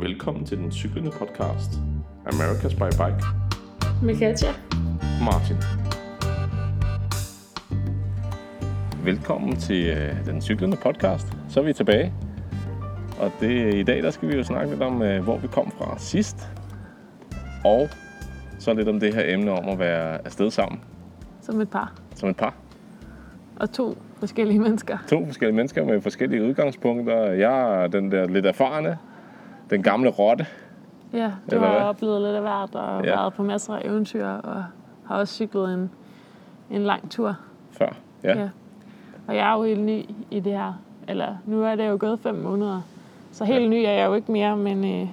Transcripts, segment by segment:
Velkommen til den cyklende podcast, America's by Bike. Med Katja. Martin. Velkommen til øh, den cyklende podcast. Så er vi tilbage. Og det, i dag der skal vi jo snakke lidt om, øh, hvor vi kom fra sidst. Og så lidt om det her emne om at være afsted sammen Som et par. som et par. Og to forskellige mennesker. To forskellige mennesker med forskellige udgangspunkter. Jeg er den der lidt erfarne, den gamle rotte. Ja, du Eller har hvad? oplevet lidt af hvert og Ja. været på masser af eventyr og har også cyklet en, en lang tur. Før. Ja. Ja. Og jeg er jo helt ny i det her. Eller nu er det jo gået fem måneder. Så helt Ja. ny er jeg jo ikke mere, men, øh,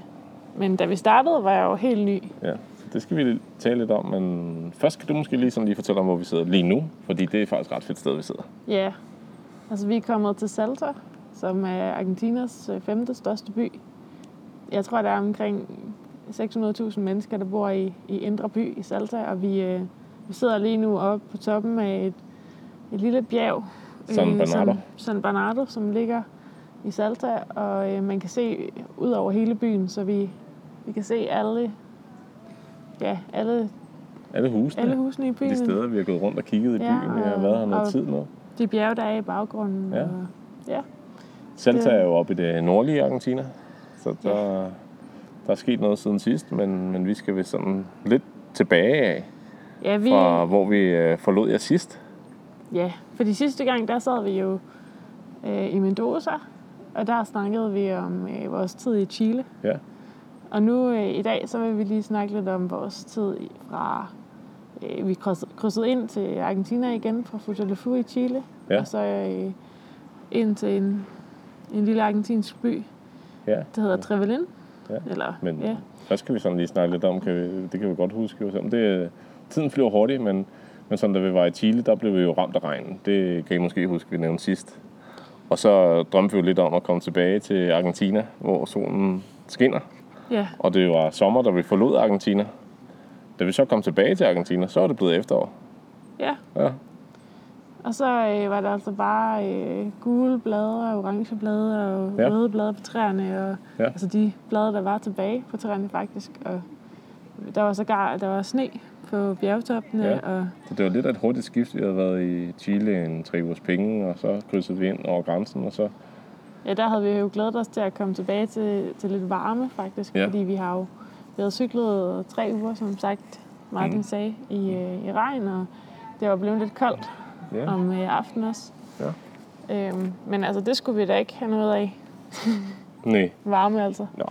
men da vi startede, var jeg jo helt ny. ja. Det skal vi tale lidt om, men først skal du måske lige, sådan lige fortælle om, hvor vi sidder lige nu. Fordi det er faktisk et ret fedt sted, vi sidder. Ja, altså vi er kommet til Salta, som er Argentinas øh, femte største by. Jeg tror, der er omkring 600.000 mennesker, der bor i, i Indre By i Salta, og vi, øh, vi sidder lige nu oppe på toppen af et, et lille bjerg. San Bernardo. Som, San Bernardo, som ligger i Salta, og øh, man kan se ud over hele byen, så vi, vi kan se alle, ja, alle, Alle husene. alle husene i byen. de steder, vi har gået rundt og kigget i byen. Ja, vi har og- været her noget og- tid nu. De bjerge, der er i baggrunden. Ja. Og, ja. Salta er jo oppe i det nordlige Argentina, så der, der er sket noget siden sidst, men, men vi skal vist sådan lidt tilbage af, Ja, vi, fra hvor vi øh, forlod jer sidst. Ja, for de sidste gang, der sad vi jo øh, i Mendoza, og der snakkede vi om øh, vores tid i Chile. Ja, Og nu øh, i dag, så vil vi lige snakke lidt om vores tid fra... Øh, vi krydsede, krydsede ind til Argentina igen fra Futalefu i Chile, Ja. og så øh, ind til en, en lille argentinsk by, ja. der hedder Trevelin. Ja, Eller, Men ja. først skal vi sådan lige snakke lidt om, kan vi, det kan vi godt huske. Jo, det, øh, tiden flyver hurtigt, men, men sådan da vi var i Chile, der blev vi jo ramt af regnen. Det kan I måske huske, vi nævnte sidst. Og så drømte vi jo lidt om at komme tilbage til Argentina, hvor solen skinner. ja, Og det var sommer, da vi forlod Argentina. Da vi så kom tilbage til Argentina, så var det blevet efterår. ja. Ja, Og så øh, var der altså bare øh, gule blade og orange blade og Ja. røde blade på træerne. Og, Ja. Altså de blade, der var tilbage på træerne faktisk. Og der var sågar der var sne på bjergtoppene. Ja. Og, så det var lidt af et hurtigt skift. Vi havde været i Chile en tre ugers penge, og så krydsede vi ind over grænsen, og så... ja, der havde vi jo glædet os til at komme tilbage til, til lidt varme faktisk. Ja. Fordi vi har jo vi havde cyklet tre uger, som sagt, Martin mm. sagde, i, øh, i regn. Og det var blevet lidt koldt Ja, om øh, aftenen også. Ja. Øhm, men altså, det skulle vi da ikke have noget af. nej. Varme altså. Nej,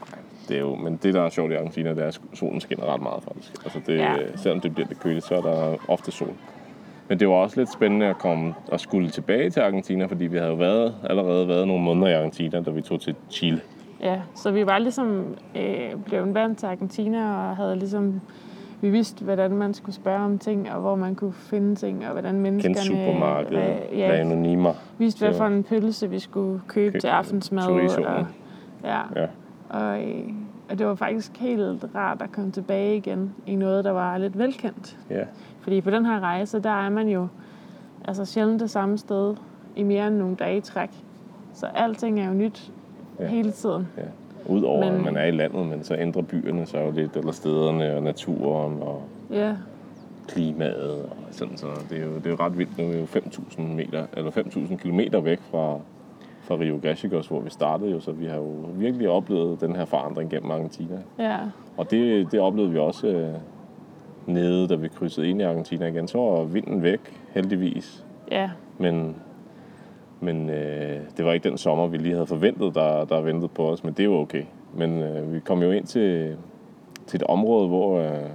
det er jo, men det, der er sjovt i Argentina, det er, at solen skinner ret meget, faktisk. Altså det, ja. Ja. Selvom det bliver lidt køligt, så er der ofte sol. Men det var også lidt spændende at komme og skulle tilbage til Argentina, fordi vi havde jo været, allerede været nogle måneder i Argentina, da vi tog til Chile. Ja, så vi var ligesom øh, blevet vant til Argentina og havde ligesom vi vidste, hvordan man skulle spørge om ting, og hvor man kunne finde ting, og hvordan menneskerne... Kendt supermarked, hvad- ja. ja, Anonymer. vidste, hvad for en pølse vi skulle købe Kø- til aftensmad. chorizoen. Og, ja, Ja, og, øh, og det var faktisk helt rart at komme tilbage igen i noget, der var lidt velkendt. ja, Fordi på den her rejse, der er man jo altså sjældent det samme sted i mere end nogle dage i træk. Så alting er jo nyt ja. hele tiden. ja. Udover men... At man er i landet, men så ændrer byerne sig jo lidt, eller stederne og naturen og Ja, klimaet og sådan så. Det er jo, det er jo ret vildt. Nu er vi jo 5.000 meter, eller 5.000 kilometer væk fra, fra Rio Gallegos, hvor vi startede jo, så vi har jo virkelig oplevet den her forandring gennem Argentina. ja, Og det, det oplevede vi også øh, nede, da vi krydsede ind i Argentina igen. Så var vinden væk, heldigvis. ja, Men, men øh, det var ikke den sommer, vi lige havde forventet, der, der ventede på os, men det var okay. Men øh, vi kom jo ind til, til et område, hvor, øh,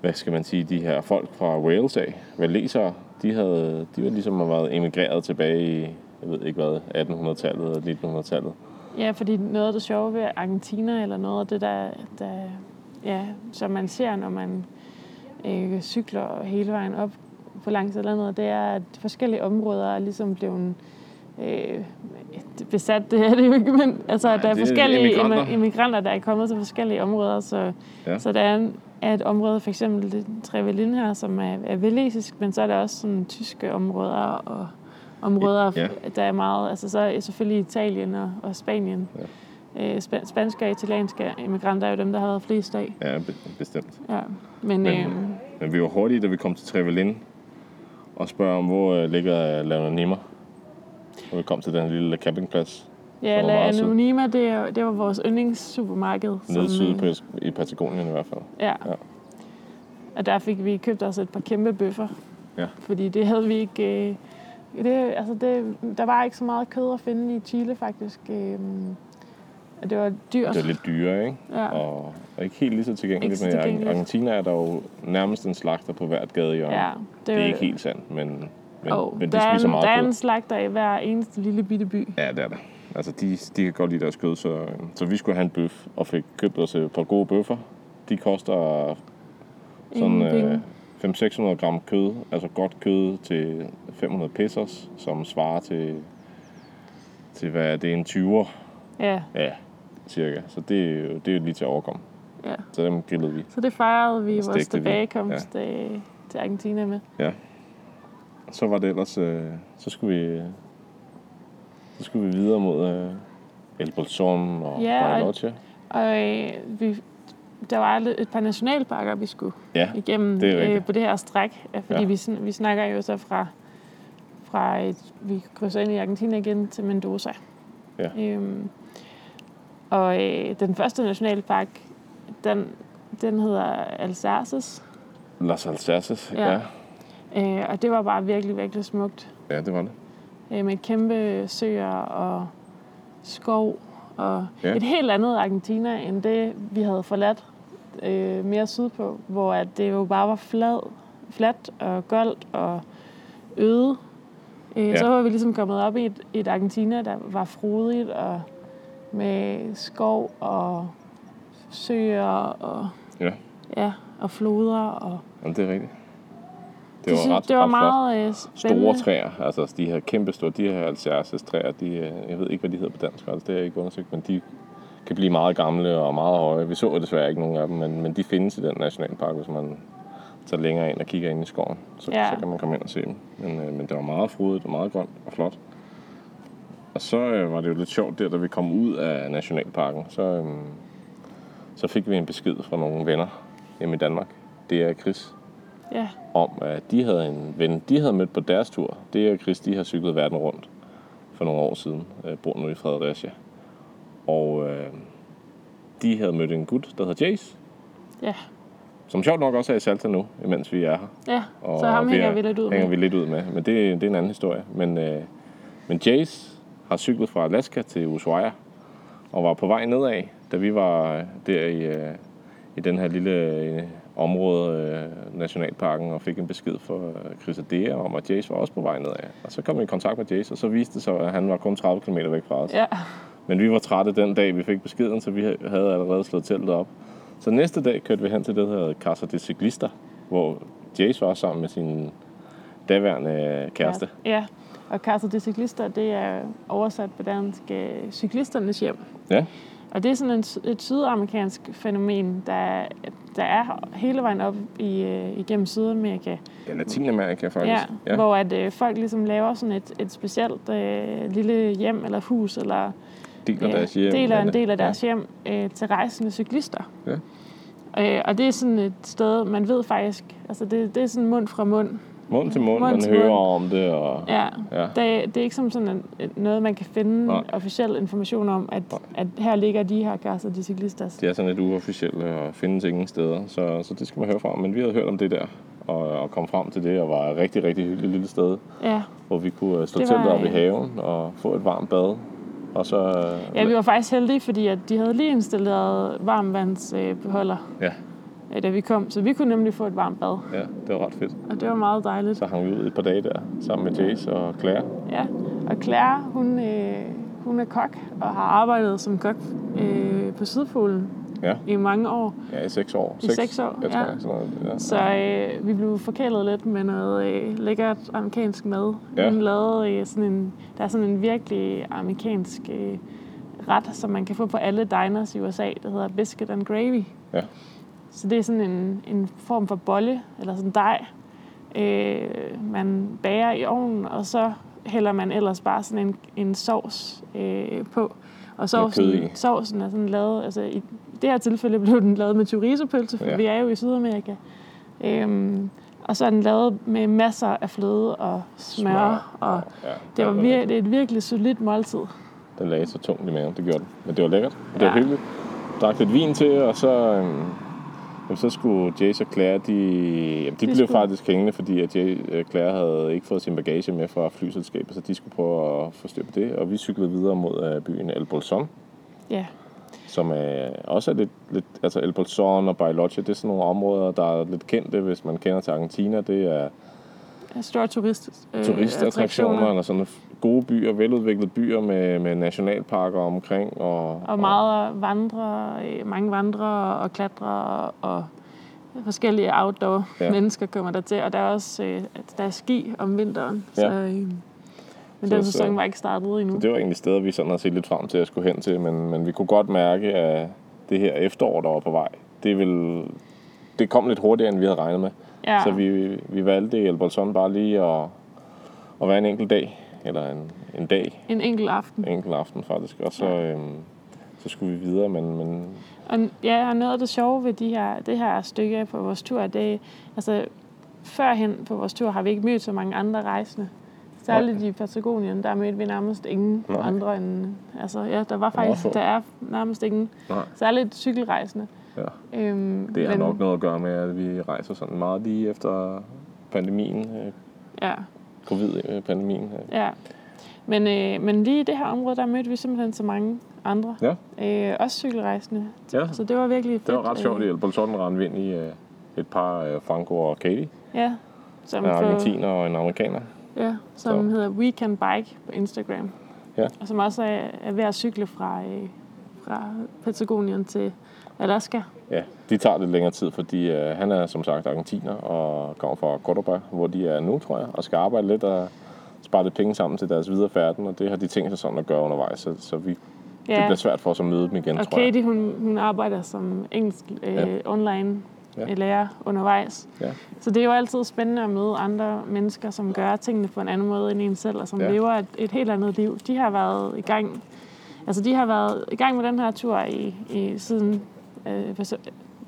hvad skal man sige, de her folk fra Wales af, walesere, de, havde, de var ligesom været emigreret tilbage i, jeg ved ikke hvad, 1800-tallet eller 1900-tallet. Ja, fordi noget af det sjove ved Argentina, eller noget af det, der, der ja, som man ser, når man øh, cykler hele vejen op på langs eller noget, det er, at forskellige områder er ligesom blevet øh, besat. Det er det jo ikke, men altså, Nej, der er forskellige immigranter. immigranter. der er kommet til forskellige områder. Så, Ja. ja. så der er, en, er et område, for eksempel Trevelin her, som er, er velesisk, men så er der også sådan tyske områder og områder, Ja. ja. der er meget, altså så er selvfølgelig Italien og, og Spanien. Øh, spa- spanske og italienske immigranter er jo dem, der har været flest af. Ja, be- bestemt. Ja. Men, Men, øh, men vi var hurtige, da vi kom til Trevelin, og spørger om, hvor øh, ligger Launa Nimmer. Og vi kom til den lille campingplads ja, La. Anonyma, det, er- det var vores yndlingssupermarked. nede syd øh, på, i Patagonien i hvert fald. Ja. Ja. Og der fik vi købt os et par kæmpe bøffer. Ja. Fordi det havde vi ikke... Øh, det, altså det, der var ikke så meget kød at finde i Chile, faktisk. Øh, og det var dyrt. Det er lidt dyrere, ikke? Ja. Og, og ikke helt lige så tilgængeligt. Ikke Men i. Argentina er der jo nærmest en slagter på hvert gadehjørne. Ja, Det er ikke helt sandt, men, men, oh, men de der, er spiser en, meget der er en slagter i hver eneste lille bitte by. Ja, det er det. Altså, de, de kan godt lide deres kød, så, så vi skulle have en bøf, og fik købt os et par gode bøffer. De koster sådan øh, penge. 500-600 gram kød, altså godt kød til 500 pesos, som svarer til, til hvad er det, en 20'er? Ja, Ja, cirka. Så det er jo, det er jo lige til at overkomme. ja. Så dem grillede vi. Så det fejrede vi vores Stegte vi. tilbagekomst ja. til Argentina med. Ja. Så var det ellers, øh, så skulle vi, så skulle vi videre mod øh, El Bolson og Ja, og- Bariloche. Og øh, vi, der var et par nationalparker, vi skulle Ja, igennem det øh, på det her stræk. øh, Fordi Ja. vi, vi snakker jo så fra, fra et, vi krydser ind i Argentina igen til Mendoza. Ja. Øhm, og øh, den første nationalpark, den, den hedder Alsaces. Las Alsaces, Ja. ja. Øh, og det var bare virkelig, virkelig smukt. Ja, det var det. Øh, med kæmpe søer og skov. Og Ja. et helt andet Argentina, end det, vi havde forladt øh, mere sydpå. Hvor at det jo bare var flad, fladt og goldt og øde. Øh, ja. Så var vi ligesom kommet op i et, et Argentina, der var frodigt og med skov og søer og, Ja, ja, og floder. Og Jamen, det er rigtigt. Det var synes, ret, det var ret meget øh, spændende. Store træer, altså de her kæmpe store, de her Alsaces træer, de, øh, jeg ved ikke, hvad de hedder på dansk, altså det har jeg ikke undersøgt, men de kan blive meget gamle og meget høje. Vi så desværre ikke nogen af dem, men, men de findes i den nationalpark, hvis man tager længere ind og kigger ind i skoven. Så, Ja. så kan man komme ind og se dem. Men, øh, men det var meget frodigt og meget grønt og flot. Og så øh, var det jo lidt sjovt der, da vi kom ud af nationalparken, så, øh, så fik vi en besked fra nogle venner hjemme i Danmark. Det er Chris, Ja, om, at de havde en ven, de havde mødt på deres tur. Det og Chris, de har cyklet verden rundt for nogle år siden. Øh, bor nu i Fredericia. Og øh, de havde mødt en gut, der hedder Jace, ja, som sjovt nok også er i Salta nu, imens vi er her. ja. Og så ham hænger er- vi lidt ud hænger med. vi lidt ud med. Men det, det er en anden historie. Men, øh, men Jace har cyklet fra Alaska til Ushuaia, og var på vej nedad, da vi var øh, der i, øh, i den her lille øh, område, Nationalparken, og fik en besked fra Chris Adea om, at Jace var også på vej nedad. Og så kom vi i kontakt med Jace, og så viste det sig, at han var kun 30 km væk fra os. Ja, Men vi var trætte den dag, vi fik beskeden, så vi havde allerede slået teltet op. Så næste dag kørte vi hen til det, der hedder Casa de Ciclista, hvor Jace var sammen med sin daværende kæreste. Ja, ja. Og Casa de Ciclister, det er oversat på dansk øh, cyklisternes hjem. Ja, Og det er sådan et sydamerikansk fænomen, der, der er hele vejen op i, øh, igennem Sydamerika. ja Latinamerika faktisk. Ja, ja. Hvor at, øh, folk ligesom laver sådan et, et specielt øh, lille hjem eller hus, eller deler øh, deres hjem. deler en del af deres hjem øh, til rejsende cyklister. Ja. Øh, og det er sådan et sted, man ved faktisk, altså det, det er sådan mund fra mund. Mund til mund, Mund man til hører mund. om det, og Ja, Ja. Det, det er ikke som sådan en, noget, man kan finde Nej. officiel information om, at, Nej. at her ligger de her gasser, de cyklister. de er sådan lidt uofficielle og findes ingen steder, så, så det skal man høre fra. Men vi havde hørt om det der, og, og kom frem til det, og var et rigtig, rigtig hyggeligt lille sted, Ja. hvor vi kunne øh, slå Det teltet op i øh, haven og få et varmt bad. Og så... øh, ja, vi var faktisk heldige, fordi at de havde lige installeret varmvandsbeholder, ja, øh, da vi kom. Så vi kunne nemlig få et varmt bad, ja, det var ret fedt. og det var meget dejligt. Så hang vi ud et par dage der, sammen med Jace og Claire. Ja. Og Claire, hun, øh, hun er kok og har arbejdet som kok øh, på Sydpolen Ja, i mange år. ja i seks år. I seks år, jeg tror, ja. jeg, sådan noget, ja. Så øh, vi blev forkælet lidt med noget øh, lækkert amerikansk mad. Ja. Hun lavede øh, sådan en, der er sådan en virkelig amerikansk øh, ret, som man kan få på alle diners i USA, der hedder biscuit and gravy. Ja. Så det er sådan en, en form for bolle, eller sådan dej, øh, man bager i ovnen, og så hælder man ellers bare sådan en, en sovs øh, på. Og sovsen, sovsen er sådan lavet, altså i det her tilfælde blev den lavet med chorizopølse, for ja. vi er jo i Sydamerika. Øhm, og så er den lavet med masser af fløde og smør, smør. og ja, det var vir- det er et virkelig solidt måltid. Den lagde så tungt i maven, det gjorde den. Men det var lækkert, det ja. var hyggeligt. Drak lidt vin til, og så, øhm, jamen, så skulle Jace og Claire, de, jamen, de, de blev skulle... faktisk hængende, fordi at Jay, øh, Claire havde ikke fået sin bagage med fra flyselskabet, så de skulle prøve at få styr på det, og vi cyklede videre mod uh, byen El Bolson. Ja som er, også er lidt, lidt altså El Bolson og Bariloche, det er sådan nogle områder, der er lidt kendte, hvis man kender til Argentina. Det er store turist, øh, turistattraktioner, eller sådan gode byer, veludviklede byer med, med nationalparker omkring. Og, og meget vandre, øh, mange vandre og klatre og forskellige outdoor ja. mennesker kommer der til, og der er også øh, der er ski om vinteren. Ja. Så, øh, men så, den sæson var ikke startet endnu. Det var egentlig steder, vi sådan har set lidt frem til at skulle hen til, men, men vi kunne godt mærke, at det her efterår, der var på vej, det, ville, det kom lidt hurtigere, end vi havde regnet med. Ja. Så vi, vi valgte i Albertson bare lige at, at være en enkelt dag, eller en, en dag. En enkelt aften. En enkelt aften, faktisk. Og så, ja. øhm, så skulle vi videre, men... men og, ja, og noget af det sjove ved de her, det her stykke på vores tur, det er, altså, førhen på vores tur har vi ikke mødt så mange andre rejsende. Særligt i Patagonien, der mødte vi nærmest ingen Nej. andre end... Altså, ja, der var faktisk... Der er nærmest ingen. Nej. Særligt cykelrejsende. Ja. Øhm, det har men, nok noget at gøre med, at vi rejser sådan meget lige efter pandemien. Øh, ja. Covid-pandemien. Øh. Ja. Men, øh, men lige i det her område, der mødte vi simpelthen så mange andre. Ja. Øh, også cykelrejsende. Ja. Så det var virkelig fedt. Det var ret sjovt. Øh. I Bolton rendte ind i øh, et par øh, Franco og Katie. Ja. Som en argentiner og en amerikaner. Ja, som så. hedder We Can Bike på Instagram. Ja. Og som også er, er ved at cykle fra, øh, fra Patagonien til Alaska. Ja, de tager lidt længere tid, fordi øh, han er som sagt argentiner og kommer fra Cordoba, hvor de er nu, tror jeg, og skal arbejde lidt og spare lidt penge sammen til deres videre færden, og det har de tænkt sig sådan at gøre undervejs, så, så vi, ja. det bliver svært for os at møde dem igen, og tror Katie, jeg. Hun, hun arbejder som engelsk øh, ja. online ja. lære undervejs. Ja. Så det er jo altid spændende at møde andre mennesker, som gør tingene på en anden måde end en selv, og som ja. lever et, et helt andet liv. De har været i gang, altså de har været i gang med den her tur i, i siden, øh,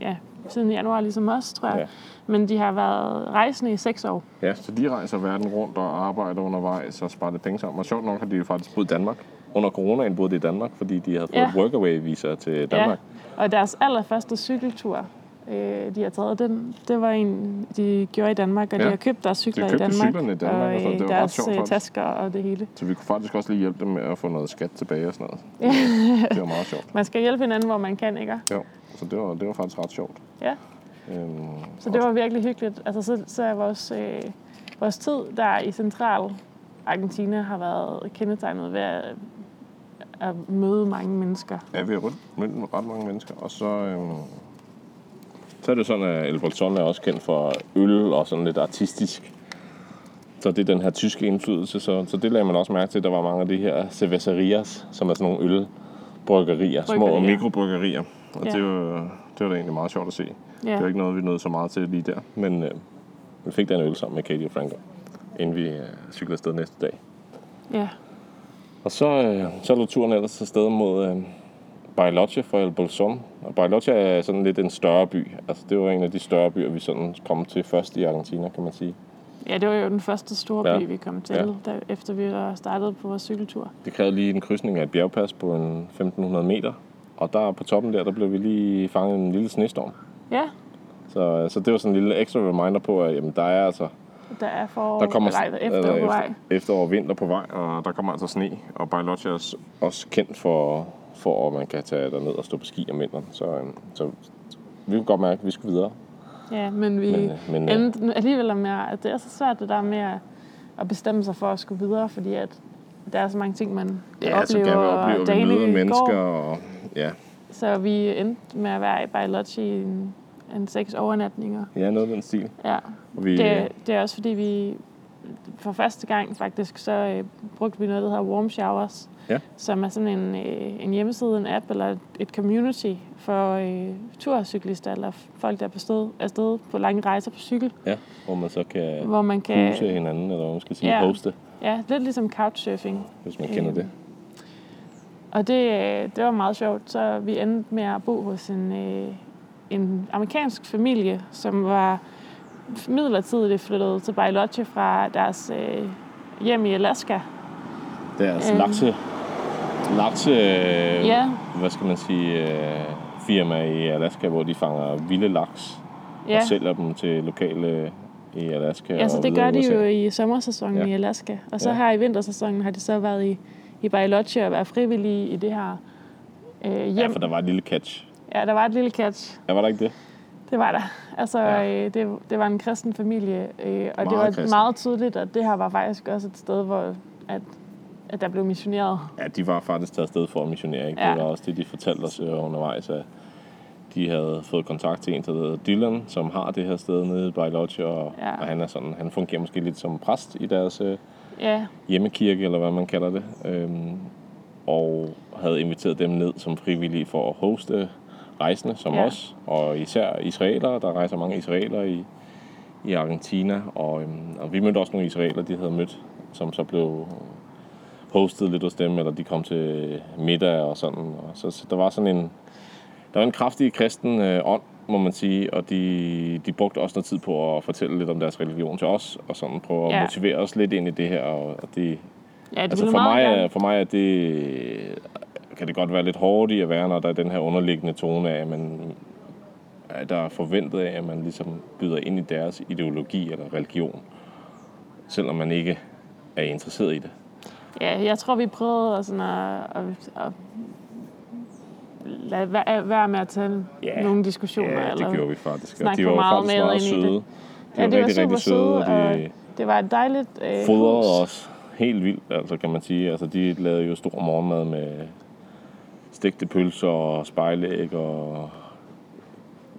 ja, siden januar, ligesom os, tror jeg. Ja. Men de har været rejsende i seks år. Ja, så de rejser verden rundt og arbejder undervejs og sparer penge sammen. Og sjovt nok har de jo faktisk boet i Danmark. Under coronaen boede de i Danmark, fordi de havde fået ja. workaway-visa til Danmark. Ja. Og deres allerførste cykeltur øh, de har taget. Den, det var en, de gjorde i Danmark, og ja. de har købt deres cykler de i Danmark. cyklerne i Danmark, og, og det var deres sjovt, øh, tasker og det hele. Så vi kunne faktisk også lige hjælpe dem med at få noget skat tilbage og sådan noget. det var meget sjovt. Man skal hjælpe hinanden, hvor man kan, ikke? Jo, så det var, det var faktisk ret sjovt. Ja. Øhm, så det var virkelig hyggeligt. Altså, så, så er vores, øh, vores tid der i central Argentina har været kendetegnet ved at, at møde mange mennesker. Ja, vi har mødt ret mange mennesker. Og så, øhm, så er det sådan, at El Bolson er også kendt for øl og sådan lidt artistisk. Så det er den her tyske indflydelse, så, så det lagde man også mærke til. Der var mange af de her cervecerias, som er sådan nogle ølbryggerier, små mikrobryggerier. Og ja. det, var, det var da egentlig meget sjovt at se. Ja. Det var ikke noget, vi nåede så meget til lige der. Men øh, vi fik den øl sammen med Katie og Franco, inden vi øh, cyklede afsted næste dag. Ja. Og så, øh, så lå turen ellers afsted mod, øh, Bariloche fra El Bolson. Og Bariloche er sådan lidt en større by. Altså, det var en af de større byer, vi sådan kom til først i Argentina, kan man sige. Ja, det var jo den første store by, ja. vi kom til, ja. der, efter vi startet på vores cykeltur. Det krævede lige en krydsning af et bjergpas på en 1500 meter. Og der på toppen der, der blev vi lige fanget en lille snestorm. Ja. Så, så det var sådan en lille ekstra reminder på, at jamen, der er altså... Der er for, der kommer, eller, efter på vej. Efter, efter og vinter på vej, og der kommer altså sne. Og Bariloche er også kendt for for at man kan tage ned og stå på ski om vinteren. Så, øhm, så vi kunne godt mærke, at vi skulle videre. Ja, men vi men, øh, men, øh, endte alligevel med, at det er så svært det der med at bestemme sig for at skulle videre, fordi at der er så mange ting, man ja, oplever, så kan opleve, at vi møder mennesker. Og, ja. Så vi endte med at være i Bariloche i en, en seks overnatninger. Ja, noget af den stil. Ja, og vi, det, det er også fordi, vi for første gang faktisk, så øh, brugte vi noget, der hedder warm showers ja. som er sådan en, øh, en hjemmeside, en app eller et community for øh, turcyklister eller folk, der er på sted, afsted på lange rejser på cykel. Ja, hvor man så kan, hvor man kan huse hinanden, eller hvad man skal sige, ja, hoste. Ja, lidt ligesom couchsurfing. Hvis man kender øh, det. Og det, øh, det var meget sjovt. Så vi endte med at bo hos en, øh, en amerikansk familie, som var midlertidigt flyttet til Bariloche fra deres øh, hjem i Alaska. Deres Øhm. lakse, lakse øh, Ja. hvad skal man sige, øh, firma i Alaska, hvor de fanger vilde laks Ja, og sælger dem til lokale i Alaska. ja så det gør de jo i sommersæsonen Ja. i Alaska. Og så Ja. her i vintersæsonen har de så været i, i Bariloche og været frivillige i det her øh, hjem. Ja, for der var et lille catch. Ja, der var et lille catch. Ja, var der ikke det? Det var der. Altså, Ja. øh, det, det var en kristen familie, øh, og det Meget var kristen. meget tydeligt, at det her var faktisk også et sted, hvor at, at der blev missioneret. Ja, de var faktisk taget afsted for at missionere. Ikke? Ja. Det var også det, de fortalte os øh, undervejs, at de havde fået kontakt til en, der hedder Dylan, som har det her sted nede i Bariloche, og, Ja. og han, er sådan, han fungerer måske lidt som præst i deres øh, Ja, hjemmekirke, eller hvad man kalder det, øhm, og havde inviteret dem ned som frivillige for at hoste rejsende som Ja. os, og især israelere. Der rejser mange israelere i, i Argentina, og, øhm, og vi mødte også nogle israelere, de havde mødt, som så blev hostet lidt hos dem, eller de kom til middag og sådan. Og så, så der var sådan en, der var en kraftig kristen øh, ånd, må man sige, og de, de brugte også noget tid på at fortælle lidt om deres religion til os, og sådan prøve at Ja. motivere os lidt ind i det her, og, og det, ja det Altså for mig, er, for mig er det, kan det godt være lidt hårdt i at være, når der er den her underliggende tone af, at man der er forventet af, at man ligesom byder ind i deres ideologi eller religion, selvom man ikke er interesseret i det. Ja, jeg tror, vi prøvede at, sådan at, at, at lade være, med at tage Ja. nogle diskussioner. Ja, det eller, gjorde vi faktisk. Og de var meget faktisk meget i det. søde. De Ja, var det var rigtig, super rigtig søde, og søde, de Det var et dejligt øh, fodrede os helt vildt, altså kan man sige. Altså de lavede jo stor morgenmad med stegte pølser og spejlæg og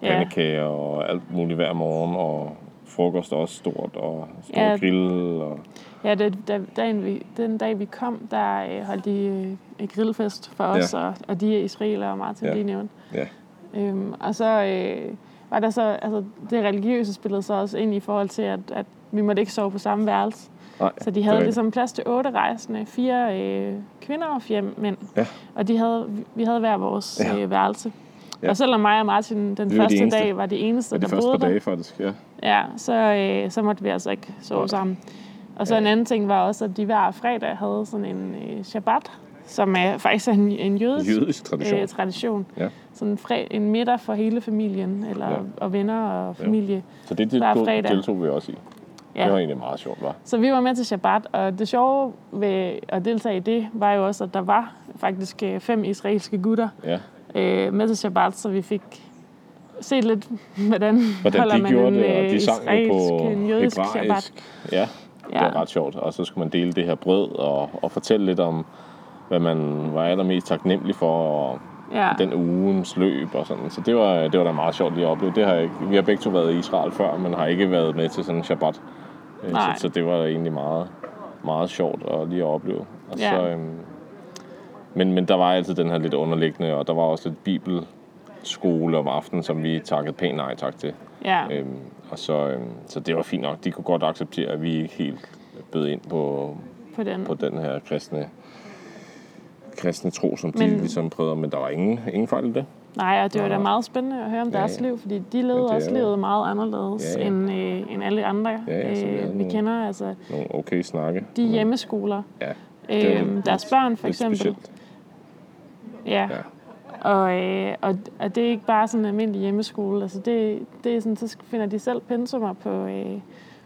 Ja, pandekager og alt muligt hver morgen, og frokost også stort, og stor Ja. ja. grill. Og, ja det, da, dagen vi, den dag vi kom, der øh, holdt de øh, grillfest for os, og, og de er israelere, Martin Ja. lige nævnte. ja, Øhm, og så øh, var der så, altså det religiøse spillede så også ind i forhold til, at, at vi måtte ikke sove på samme værelse. nej, Så de det havde rigtigt. ligesom plads til otte rejsende, fire øh, kvinder og fire mænd. Ja. Og de havde, vi havde hver vores Ja. øh, værelse. Ja. Og selvom mig og Martin den de første eneste. dag var de eneste, de der første boede der, dage faktisk, ja. ja, så, øh, så måtte vi altså ikke sove sammen. Og så Ja. en anden ting var også, at de hver fredag havde sådan en øh, shabbat, som er faktisk er en, en jødisk, Jødisk tradition. Øh, tradition. Ja. Sådan en, fre, en middag for hele familien, eller Ja. ja. og venner og familie. Så det, fredag. deltog vi også i. Ja. Det var egentlig meget sjovt, var. Så vi var med til Shabbat, og det sjove ved at deltage i det, var jo også, at der var faktisk øh, fem israelske gutter Ja. Øh, med til Shabbat, så vi fik set lidt, hvordan, Hvordan holder de man gjorde en, det, og øh, de sang på en jødisk Shabbat. hebraisk. Ja, det Ja. var ret sjovt. Og så skulle man dele det her brød og, og fortælle lidt om, hvad man var allermest taknemmelig for, og Ja, den ugens løb og sådan. Så det var, det var da meget sjovt lige at opleve. Det har jeg, vi har begge to været i Israel før, men har ikke været med til sådan en Shabbat. Øh, Nej. Så, så det var egentlig meget, meget sjovt at lige at opleve. Og Ja. så, øhm, men, men der var altid den her lidt underliggende, og der var også lidt bibelskole om aftenen, som vi takkede pænt nej tak til. ja, Øhm, og så, øhm, så det var fint nok. De kunne godt acceptere, at vi ikke helt bød ind på, på den. på den her kristne, kristne tro, som de Men- ligesom prøvede. Men der var ingen, ingen fejl i det. Nej, og det var da meget spændende at høre om Ja, deres ja. liv, fordi de levede det også livet meget anderledes Ja, ja. End, øh, end alle andre, Ja, ja, øh, vi nogle- kender. Altså, Nogle okay snakke. de hjemmeskoler, Ja, øh, deres børn for eksempel. Specielt. Ja. Ja. Og, øh, og, og det er ikke bare sådan en almindelig hjemmeskole. Altså det, det er sådan, så finder de selv pensummer på, øh,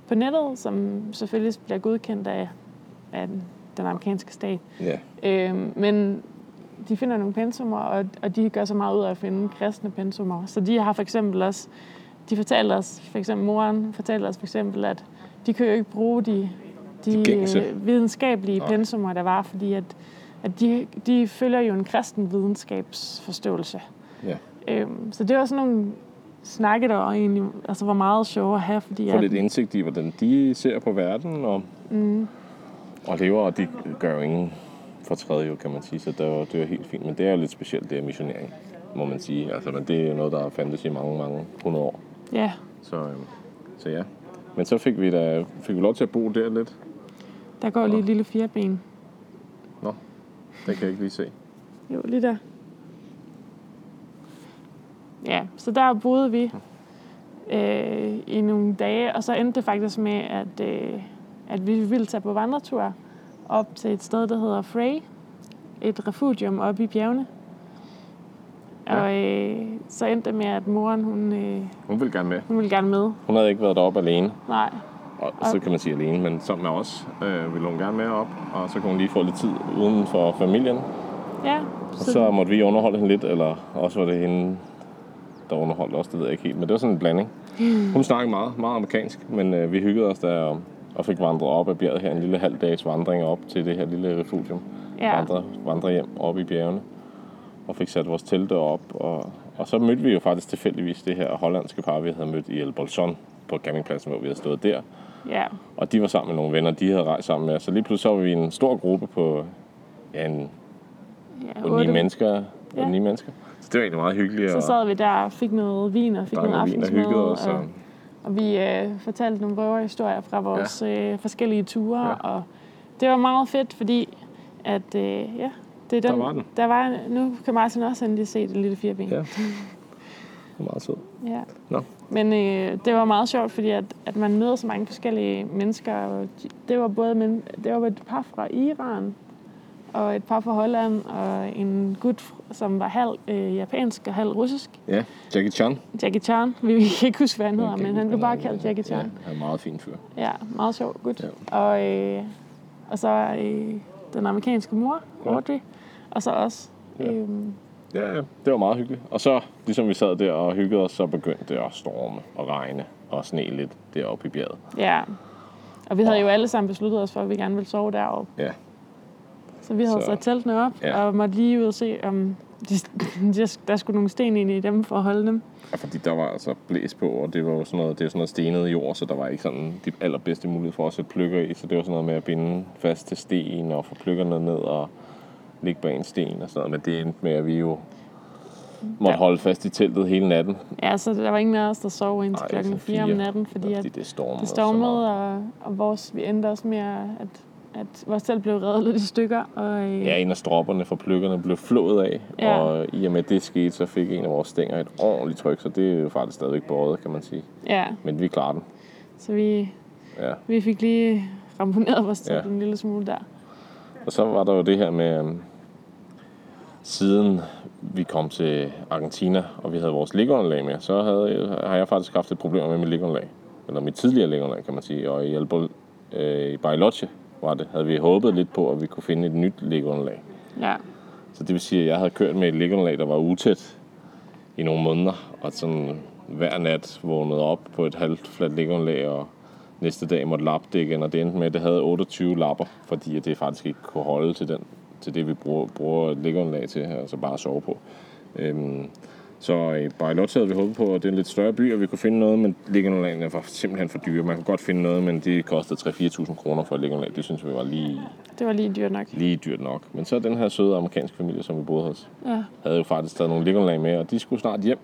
på nettet, som selvfølgelig bliver godkendt af, af den, amerikanske stat. Ja, Øh, men de finder nogle pensummer, og, og de gør så meget ud af at finde kristne pensummer. Så de har for eksempel også, de fortalte os, for eksempel moren fortalte os for eksempel, at de kan jo ikke bruge de, de, De gængse. øh, videnskabelige Nej. pensummer, der var, fordi at, at de, de følger jo en kristen videnskabsforståelse. ja. Øhm, så det var sådan nogle snakke, der egentlig altså var meget sjove at have, fordi Få lidt indsigt i, hvordan de ser på verden og, mm, og lever, og de gør jo ingen fortræd, jo, kan man sige. Så det var, det var helt fint. Men det er jo lidt specielt, det er missionering, må man sige. Altså, men det er noget, der har fandtes i mange, mange hundrede år. ja, Så, øhm, så ja. Men så fik vi da fik vi lov til at bo der lidt. der går lige et lille fireben. Det kan jeg ikke lige se. Jo, lige der. Ja, så der boede vi øh, i nogle dage, og så endte det faktisk med, at, øh, at vi ville tage på vandretur op til et sted, der hedder Frey. Et refugium oppe i bjergene. Ja. Og øh, så endte det med, at moren, hun, øh, Hun ville gerne med. hun ville gerne med. Hun havde ikke været deroppe alene. Nej, Og så kan man sige alene, men sammen med os øh, ville hun gerne med op. Og så kunne hun lige få lidt tid uden for familien. ja. Og så måtte vi underholde hende lidt, eller også var det hende, der underholdt os, det ved jeg ikke helt. Men det var sådan en blanding. Hun snakkede meget, meget amerikansk, men øh, vi hyggede os der og, og fik vandret op ad bjerget her. En lille halv dags vandring op til det her lille refugium. Ja. Vandre, vandre hjem op i bjergene. Og fik sat vores telte op. Og, og så mødte vi jo faktisk tilfældigvis det her hollandske par, vi havde mødt i El Bolson på campingpladsen, hvor vi havde stået der. ja. Og de var sammen med nogle venner, de havde rejst sammen med os. Så lige pludselig så var vi en stor gruppe på ja, en, ja på ni mennesker. Ja. Ni mennesker. Så det var egentlig meget hyggeligt. Så sad vi der og fik noget vin og fik noget noget vin og aftensmad. os. Og, og, og vi øh, fortalte nogle røverhistorier fra vores ja. øh, forskellige ture. Ja. Og det var meget fedt, fordi at, øh, ja, det er Der den, var den. Der var, nu kan Martin også endelig se den lille fireben. Ja. Var meget sød. Ja. Nå. Men øh, det var meget sjovt, fordi at, at man møder så mange forskellige mennesker. Det var både men, det var et par fra Iran, og et par fra Holland, og en gut, som var halv øh, japansk og halv russisk. Ja, Jackie Chan. Jackie Chan. Vi kan ikke huske, hvad han hedder, men han blev bare kaldt Jackie Chan. Ja, han er meget fin fyr. Ja, meget sjov gut. Ja. Og, øh, og så øh, den amerikanske mor, Ja. Audrey, og så os. Ja. Øhm, Ja, ja, det var meget hyggeligt. Og så, ligesom vi sad der og hyggede os, så begyndte det at storme og regne og sne lidt deroppe i bjerget. ja. Og vi havde jo alle sammen besluttet os for, at vi gerne ville sove deroppe. Ja, Så vi havde Så- sat teltene op, Ja. og måtte lige ud og se, om de, de, der skulle nogle sten ind i dem for at holde dem. Ja, fordi der var altså blæs på, og det var jo sådan noget, det er jo sådan noget stenet jord, så der var ikke sådan de allerbedste mulighed for at sætte pløkker i, så det var sådan noget med at binde fast til sten og få pløkkerne ned og ligge bag en sten og sådan noget, men det endte med, at vi jo måtte Ja. holde fast i teltet hele natten. Ja, så der var ingen af os, der sov indtil Ej, klokken så 4 om natten, fordi at det stormede. det stormede, og, og vores, vi endte også med, at, at vores telt blev reddet lidt i stykker. Og, øh, Ja, en af stropperne for pløkkerne blev flået af, Ja. og i og med det skete, så fik en af vores stænger et ordentligt tryk, så det er jo faktisk stadigvæk båret, kan man sige. ja, Men vi klarer den. så vi, Ja. vi fik lige ramponeret vores telt Ja. en lille smule der. Og så var der jo det her med, øhm, siden vi kom til Argentina, og vi havde vores liggeunderlag med, så havde, har jeg faktisk haft et problem med mit liggeunderlag. Eller mit tidligere liggeunderlag, kan man sige. Og i, Albol, øh, i Bariloche var det, havde vi håbet lidt på, at vi kunne finde et nyt liggeunderlag. Ja, Så det vil sige, at jeg havde kørt med et liggeunderlag, der var utæt i nogle måneder, og sådan hver nat vågnede op på et halvt fladt liggeunderlag, og næste dag måtte lappe det igen, og det endte med, at det havde 28 lapper, fordi det faktisk ikke kunne holde til, den, til det, vi bruger, bruger et liggeunderlag til, altså bare at sove på. Øhm, så i Bariloche havde vi håbet på, at det er en lidt større by, og vi kunne finde noget, men liggeunderlagene var simpelthen for dyre. Man kunne godt finde noget, men det kostede 3-4.000 kroner for et liggeunderlag. Det synes vi var lige, det var lige dyrt nok. lige dyrt nok. Men så den her søde amerikanske familie, som vi boede hos, Ja, havde jo faktisk taget nogle liggeunderlag med, og de skulle snart hjem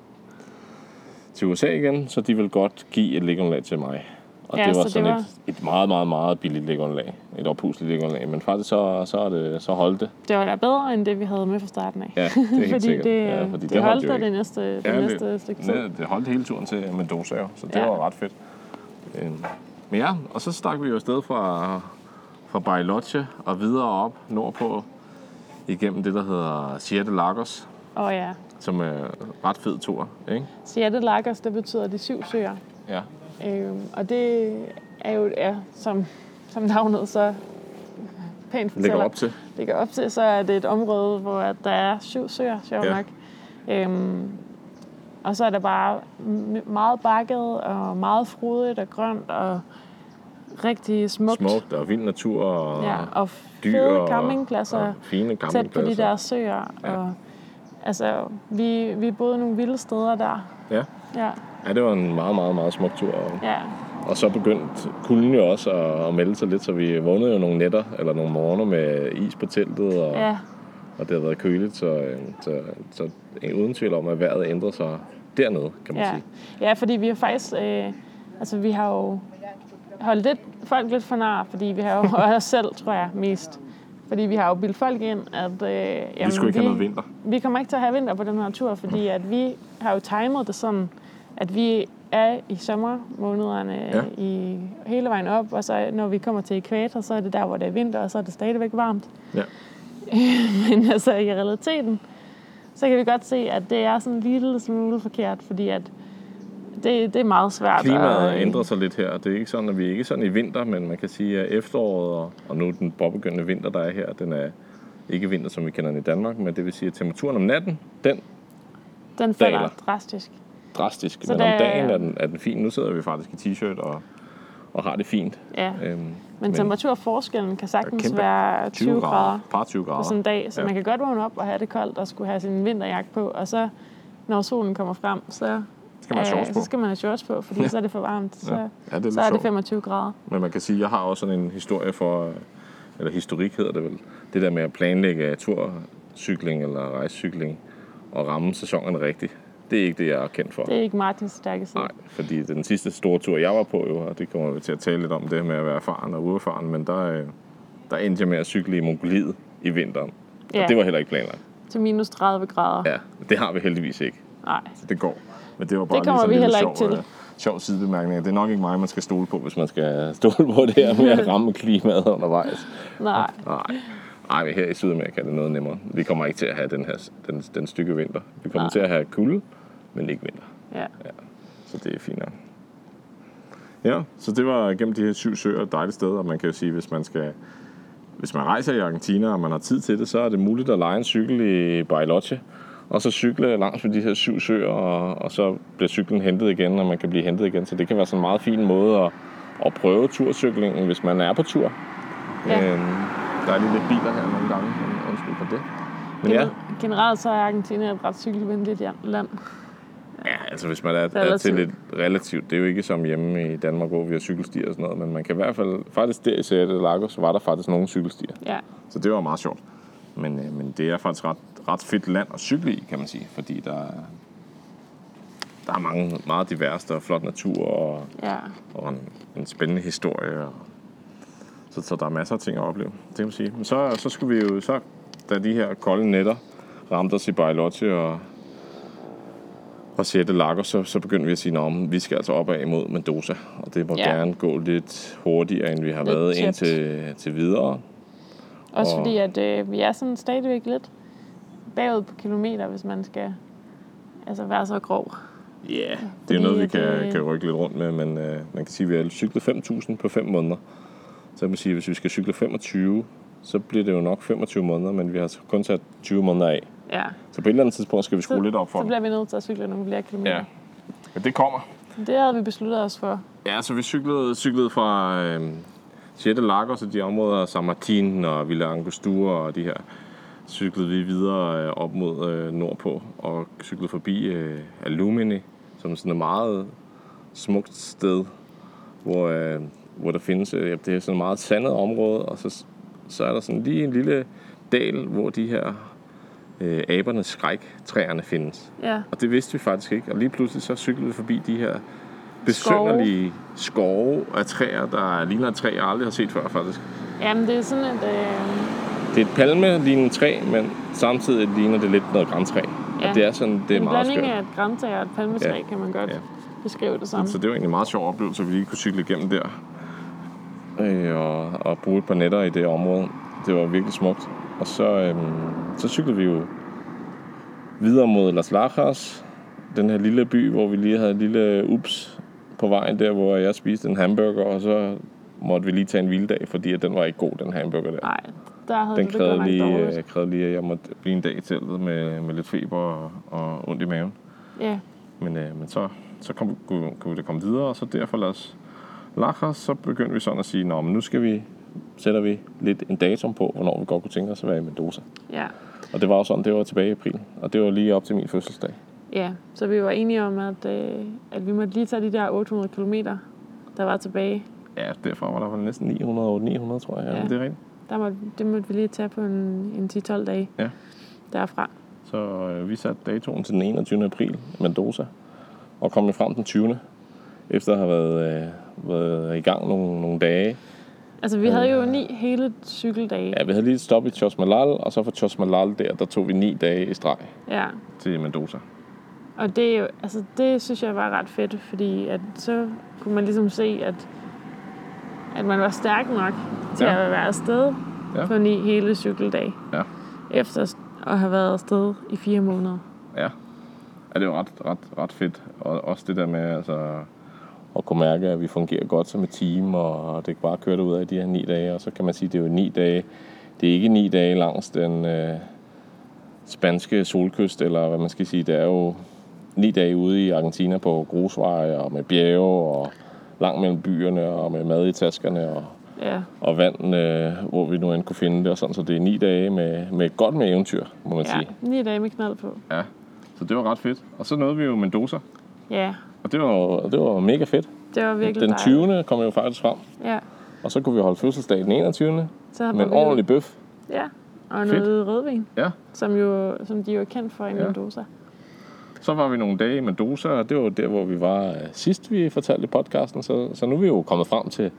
til USA igen, så de ville godt give et liggeunderlag til mig. Og Ja, det var så det sådan var- Et, et meget, meget, meget billigt liggeunderlag. Et oppusligt liggeunderlag. Men faktisk så, så, er det, så holdt det. det var da bedre, end det vi havde med fra starten af. Ja, det er helt fordi sikkert. det, ja, fordi det, holdt holdt ikke. det næste, det Ja, næste stykke tid. det, det holdt hele turen til Mendoza, jo, så det Ja. var ret fedt. Øhm, Men ja, og så stak vi jo afsted fra, fra Bariloche og videre op nordpå igennem det, der hedder Sierra de Lagos, Åh oh, ja. som er ret fed tur, ikke? Siete Lagos, det betyder de syv søer. Ja. Øhm, og det er jo, ja, som, som navnet så pænt fortæller, Lægger op til. ligger op til, så er det et område, hvor der er syv søer, sjovt Ja. nok. Øhm, og så er der bare meget bakket og meget frodigt og grønt og rigtig smukt. Smukt og vild natur og Ja, og dyr fede campingpladser og fine tæt på de campingpladser. der søer. Ja. Og, altså, vi, vi boede nogle vilde steder der. Ja. Ja, ja, det var en meget, meget, meget smuk tur. Og, ja, og så begyndte kulden jo også at, at melde sig lidt, så vi vågnede jo nogle nætter eller nogle morgener med is på teltet, og, ja. og det har været køligt, så, øh, så, så uden tvivl om, at vejret ændrede sig dernede, kan man Ja, sige. ja fordi vi har faktisk... Øh, altså, vi har jo holdt lidt, folk lidt for nar, fordi vi har jo os selv, tror jeg, mest Fordi vi har jo bildt folk ind, at øh, jamen, vi skulle ikke have noget vinter. vi kommer ikke til at have vinter på den her tur, fordi at vi har jo timet det sådan, at vi er i sommermånederne ja. i hele vejen op, og så når vi kommer til ekvator, så er det der, hvor det er vinter, og så er det stadigvæk varmt. Ja. Men altså i realiteten, så kan vi godt se, at det er sådan en lille smule forkert, fordi at det, det er meget svært. Klimaet at, ændrer sig lidt her. Det er ikke sådan, at vi er ikke sådan i vinter, men man kan sige, at efteråret og, og nu den påbegyndende vinter, der er her, den er ikke vinter, som vi kender den i Danmark, men det vil sige, at temperaturen om natten, den Den falder daler. drastisk. drastisk, Så men om der- dagen er den, er den fin. Nu sidder vi faktisk i t-shirt og, og har det fint. Ja. Øhm, Men temperaturforskellen kan sagtens kæmpe. være 20 grader Par 20 grader. på sådan en dag, så Ja. man kan godt vågne op og have det koldt og skulle have sin vinterjakke på, og så når solen kommer frem, så, skal man have shorts øh, på. så skal man have shorts på, fordi så er det for varmt. Så, Ja. Ja, det er så er det sjovt. 25 grader. Men man kan sige, at jeg har også sådan en historie for, eller historik hedder det vel, det der med at planlægge turcykling eller rejsecykling og ramme sæsonerne rigtigt. Det er ikke det, jeg er kendt for. Det er ikke Martins stærke side. Nej, fordi den sidste store tur, jeg var på, jo, og det kommer vi til at tale lidt om, det med at være erfaren og uerfaren, men der, øh, der endte jeg med at cykle i Mongoliet i vinteren. Ja. Og det var heller ikke planlagt. Til minus 30 grader. Ja, det har vi heldigvis ikke. Nej. Så det går. Men det var bare Det kommer lige vi heller ikke sjov, øh, sjov sidebemærkning. Det er nok ikke mig, man skal stole på, hvis man skal stole på det her med at ramme klimaet undervejs. Nej. Nej. Nej, men her i Sydamerika er det noget nemmere. Vi kommer ikke til at have den her den, den stykke vinter. Vi kommer Nej. til at have kulde, men ikke vinter. Ja. Så det er fint nok. Ja, så det var gennem de her syv søer et dejligt sted, og man kan jo sige, hvis man skal hvis man rejser i Argentina, og man har tid til det, så er det muligt at lege en cykel i Bariloche, og så cykle langs med de her syv søer, og, og så bliver cyklen hentet igen, og man kan blive hentet igen. Så det kan være sådan en meget fin måde at, at prøve turcyklingen, hvis man er på tur. Ja. Øhm, der er lige lidt biler her nogle gange, men undskyld for det. Men ja, Generelt så er Argentina et ret cykelvenligt land. Ja, altså hvis man er, er til lidt relativt. Det er jo ikke som hjemme i Danmark, hvor vi har cykelstier og sådan noget, men man kan i hvert fald, faktisk der i Sierra Lagos, var der faktisk nogle cykelstier. Ja. Så det var meget sjovt. Men, øh, men det er faktisk ret, ret fedt land at cykle i, kan man sige, fordi der er, der er mange, meget divers, der er flot natur og, Ja. og en, en spændende historie. Og, så, så der er masser af ting at opleve, det kan man sige. Men så, så skulle vi jo, så, da de her kolde nætter ramte os i Bariloche og, og de Lagos, så, så begyndte vi at sige, at vi skal altså opad imod Mendoza, og det må Ja. gerne gå lidt hurtigere, end vi har Lidt været tæt. indtil til videre. Også Og- fordi, at øh, vi er sådan stadigvæk lidt bagud på kilometer, hvis man skal altså være så grov. Ja, yeah, det er noget, vi kan, øh, kan rykke lidt rundt med, men øh, man kan sige, at vi har cyklet 5.000 på 5 måneder. Så kan man sige, at hvis vi skal cykle 25, så bliver det jo nok 25 måneder, men vi har kun sat 20 måneder af. Ja. Så på et eller andet tidspunkt skal vi skrue Så, lidt op for så det. bliver vi nødt til at cykle nogle flere kilometer. Ja, men det kommer. Det havde vi besluttet os for. Ja, så vi cyklede, cyklede fra øh, de Lagos og de områder, San Martin og Villa Angostura og de her, cyklede vi videre øh, op mod øh, nordpå og cyklede forbi øh, Alumini, som er sådan et meget smukt sted, hvor, øh, hvor der findes, øh, det er sådan et meget sandet område, og så, så er der sådan lige en lille dal, hvor de her øh, abernes skræktræerne findes. Ja. Og det vidste vi faktisk ikke. Og lige pludselig så cyklede vi forbi de her besynderlige skove af træer, der ligner et træ, jeg aldrig har set før faktisk. Jamen, det er sådan et... Øh, Det er et palme-lignende træ, men samtidig ligner det lidt noget græntræ. Ja. Og det er sådan, det er en meget blanding skørt. af et græntræ og et palmetræ, Ja. kan man godt Ja. beskrive det som. Så det var egentlig en meget sjov oplevelse, at vi lige kunne cykle igennem der. Øh, og, og bruge et par nætter i det område. Det var virkelig smukt. Og så, øhm, så cyklede vi jo videre mod Las Lajas, den her lille by, hvor vi lige havde en lille ups på vejen der, hvor jeg spiste en hamburger, og så måtte vi lige tage en hviledag, fordi at den var ikke god, den hamburger der. Nej, der havde Den du det krævede nok lige, dårligt. øh, krævede lige, at jeg måtte blive en dag i teltet med, med lidt feber og, og ondt i maven. Ja, Men, øh, men så, så kom, kunne, kunne det komme videre, og så derfor Las Lajas, så begyndte vi sådan at sige, Nå, men nu skal vi, sætter vi lidt en datum på, hvornår vi godt kunne tænke os at være i Mendoza. ja. Og det var jo sådan, det var tilbage i april, og det var lige op til min fødselsdag. Ja, så vi var enige om, at, øh, at vi måtte lige tage de der 800 km, der var tilbage. Ja, derfra var der vel næsten 900, 900 tror jeg, ja. Ja. det er rigtigt. Der måtte, det måtte vi lige tage på en, en 10-12 dage Ja. derfra. Så øh, vi satte datoen til den 21. april i Mendoza, og kom jo frem den 20. Efter at have været, øh, været i gang nogle, nogle dage. Altså, vi havde jo ni hele cykeldage. Ja, vi havde lige et stop i Chosmalal, og så fra Chosmalal der, der tog vi ni dage i streg ja. til Mendoza. Og det, er jo, altså, det synes jeg var ret fedt, fordi at så kunne man ligesom se, at, at man var stærk nok til Ja. at være afsted Ja. på ni hele cykeldage, Ja. efter at have været afsted i fire måneder. Ja. ja det var ret, ret, ret fedt. Og også det der med altså, at kunne mærke, at vi fungerer godt som et team, og det bare kørte ud af de her ni dage. Og så kan man sige, at det er jo ni dage. Det er ikke ni dage langs den øh, spanske solkyst, eller hvad man skal sige. Det er jo ni dage ude i Argentina på grusveje, og med bjerge, og langt mellem byerne, og med mad i taskerne, og Ja, og vand, øh, hvor vi nu end kunne finde det, og sådan, så det er ni dage med, med godt med eventyr, må man ja sige. ni dage med knald på. Ja, så det var ret fedt. Og så nåede vi jo Mendoza, Ja, og det var, det var mega fedt. det var virkelig Den 20. kom jo faktisk frem, Ja, og så kunne vi holde fødselsdag den 21. så med en vi- ordentlig bøf. Ja, og Fedt. noget rødvin, Ja. som, jo, som de jo er kendt for i Ja. Så var vi nogle dage i Mendoza, og det var der, hvor vi var øh, sidst, vi fortalte i podcasten. Så, så nu er vi jo kommet frem til,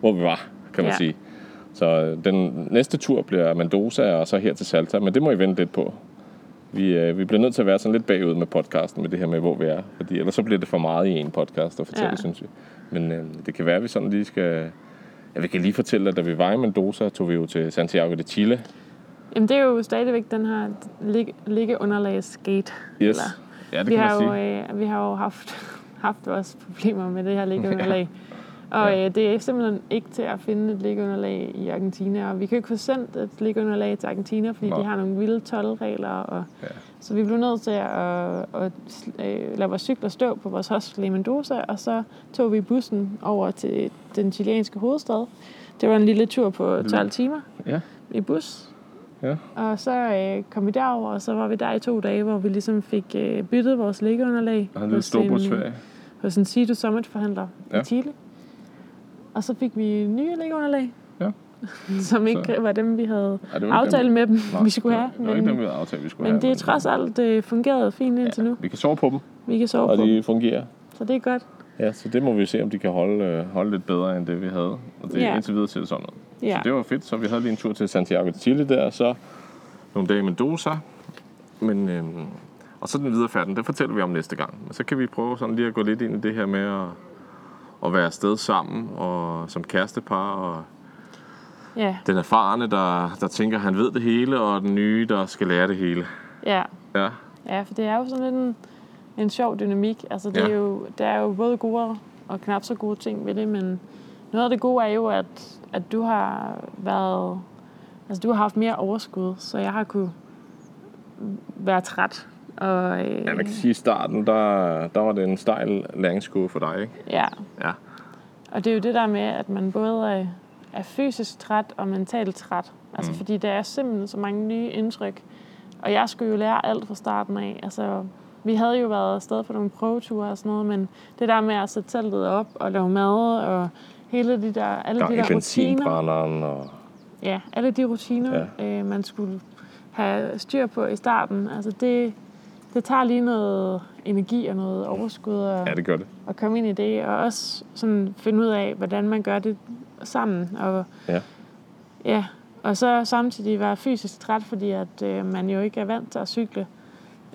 hvor vi var, kan man Ja. sige. Så øh, den næste tur bliver Mendoza, og så her til Salta. Men det må I vente lidt på. Vi, øh, vi bliver nødt til at være sådan lidt bagud med podcasten, med det her med, hvor vi er. Fordi ellers så bliver det for meget i en podcast at fortælle, Ja. synes vi. Men øh, det kan være, at vi sådan lige skal... Ja, vi kan lige fortælle, at da vi var i Mendoza, tog vi jo til Santiago de Chile. Jamen, det er jo stadigvæk den her lig, liggeunderlagsgate. Yes. Ja, det vi kan har, man jo, sige. øh, vi har jo haft, haft også problemer med det her liggeunderlag. Og Ja. øh, det er simpelthen ikke til at finde et liggeunderlag i Argentina. Og vi kan ikke få sendt et liggeunderlag til Argentina, fordi Nej. de har nogle vilde tolvregler. Og, Ja. Så vi blev nødt til at, at, øh, lade vores cykler stå på vores hostel i Mendoza, og så tog vi bussen over til den chilenske hovedstad. Det var en lille tur på 12 timer Ja. i bus. Ja. Og så øh, kom vi derover, og så var vi der i to dage, hvor vi ligesom fik øh, byttet vores liggeunderlag Og en lille storbrugsferie. hos en Sido Summit-forhandler ja. Ja. i Chile. Og så fik vi nye liggeunderlag, Ja. som ikke Så- var dem, vi havde Ja, aftalt dem- med dem, Nej, vi skulle have. Det var ikke dem, Men, vi havde aftalt, vi skulle men have. det er trods alt øh, fungeret fint indtil nu. Vi kan sove på dem, Vi kan sove og på de dem, fungerer. så det er godt. Ja, så det må vi se, om de kan holde, øh, holde lidt bedre, end det vi havde. Og det, Ja. indtil videre ser det sådan ud. Ja. Så det var fedt. Så vi havde lige en tur til Santiago de Chile der, og så nogle dage i Mendoza. Men, øhm, og så den videre færden, det fortæller vi om næste gang. Men så kan vi prøve sådan lige at gå lidt ind i det her med at, at være afsted sammen, og som kærestepar, og Ja, den erfarne, der, der tænker, han ved det hele, og den nye, der skal lære det hele. ja. Ja, Ja, for det er jo sådan lidt en, en sjov dynamik. Altså, det Ja. er jo, der er jo både gode og knap så gode ting ved det, men noget af det gode er jo, at, at du har været... Altså, du har haft mere overskud, så jeg har kunne være træt. Og, øh, ja man kan sige, i starten, der, der var det en stejl læringskurve for dig, ikke? ja. Ja. Og det er jo det der med, at man både er, er fysisk træt og mentalt træt. Altså, mm. fordi der er simpelthen så mange nye indtryk. Og jeg skulle jo lære alt fra starten af. Altså, vi havde jo været afsted på nogle prøveture og sådan noget, men det der med at sætte teltet op og lave mad og hele de der, alle Gang de der rutiner. og Ja, alle de rutiner, ja. øh, man skulle have styr på i starten. Altså, det, det tager lige noget energi og noget overskud og, ja, det gør det. at komme ind i det, og også sådan finde ud af, hvordan man gør det sammen. Og, Ja. ja, og så samtidig være fysisk træt, fordi at øh, man jo ikke er vant til at cykle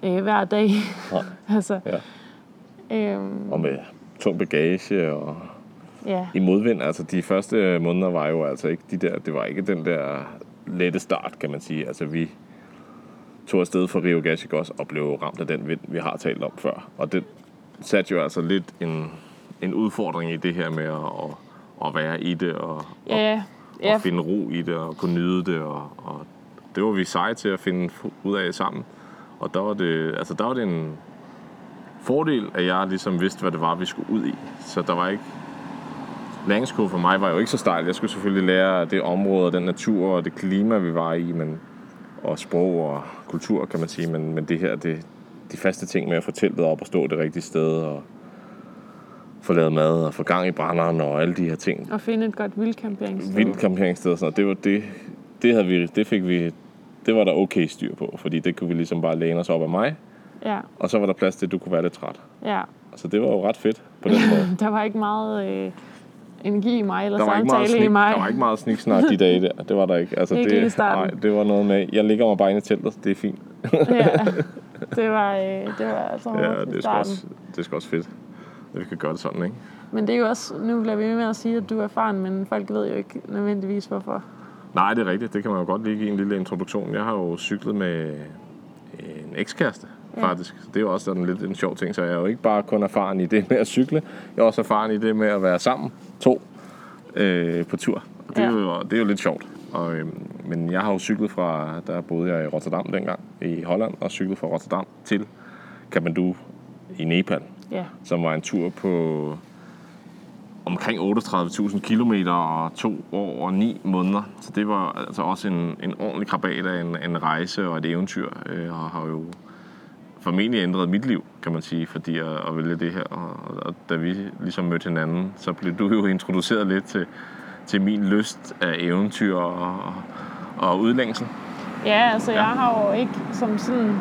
øh, hver dag. Nej. altså, Ja. øhm, Og med tung bagage og ja, i modvind. Altså de første måneder var jo altså ikke de der, det var ikke den der lette start, kan man sige. Altså vi tog afsted fra Rio Gallegos og blev ramt af den vind, vi har talt om før. Og det satte jo altså lidt en, en udfordring i det her med at, at, at være i det og, og, ja, ja. ja, og finde ro i det og kunne nyde det. Og, og det var vi seje til at finde ud af sammen. Og der var det, altså der var det en fordel, at jeg ligesom vidste, hvad det var, vi skulle ud i. Så der var ikke... Læringskurve for mig var jo ikke så stejl. Jeg skulle selvfølgelig lære det område og den natur og det klima, vi var i, men, og sprog og kultur, kan man sige. Men, men det her, det, de faste ting med at få teltet op og stå det rigtige sted og få lavet mad og få gang i brænderen og alle de her ting, og finde et godt vildcamperingssted. vildt camperingssted og sådan noget. Det, var det, det, havde vi, det fik vi, det var der okay styr på, fordi det kunne vi ligesom bare læne os op af mig, Ja, og så var der plads til, at du kunne være lidt træt. ja. Så det var jo ret fedt på den måde. Der var ikke meget øh, energi i mig, eller Der var, ikke meget samtale i snik, mig. der var ikke meget sniksnak de dage der. Det var der ikke. Altså, Ikke det, nej, det var noget med, jeg ligger mig bare inde i teltet, det er fint. ja, det var, øh, det var altså Ja, det er, også, det er sgu også fedt, at vi kan gøre det sådan, ikke? Men det er jo også, nu bliver vi med at sige, at du er erfaren, men folk ved jo ikke nødvendigvis, hvorfor. Nej, det er rigtigt. Det kan man jo godt lige give en lille introduktion. Jeg har jo cyklet med en ekskæreste, Ja. faktisk. Så det er jo også sådan lidt en sjov ting. Så jeg er jo ikke bare kun erfaren i det med at cykle. Jeg er også erfaren i det med at være sammen, to, øh, på tur. Og det, er Ja. jo, det er jo lidt sjovt. Og, øhm, men jeg har jo cyklet fra, der boede jeg i Rotterdam dengang, i Holland, og cyklet fra Rotterdam til Kathmandu i Nepal Ja, som var en tur på omkring 38.000 kilometer og to år og ni måneder. Så det var altså også en, en ordentlig krabat af en, en rejse og et eventyr, øh, og har jo formentlig ændret mit liv, kan man sige, fordi at, at vælge det her. Og, og da vi ligesom mødte hinanden, så blev du jo introduceret lidt til, til min lyst af eventyr og, og udlængsel. ja altså Ja. jeg har jo ikke som sådan...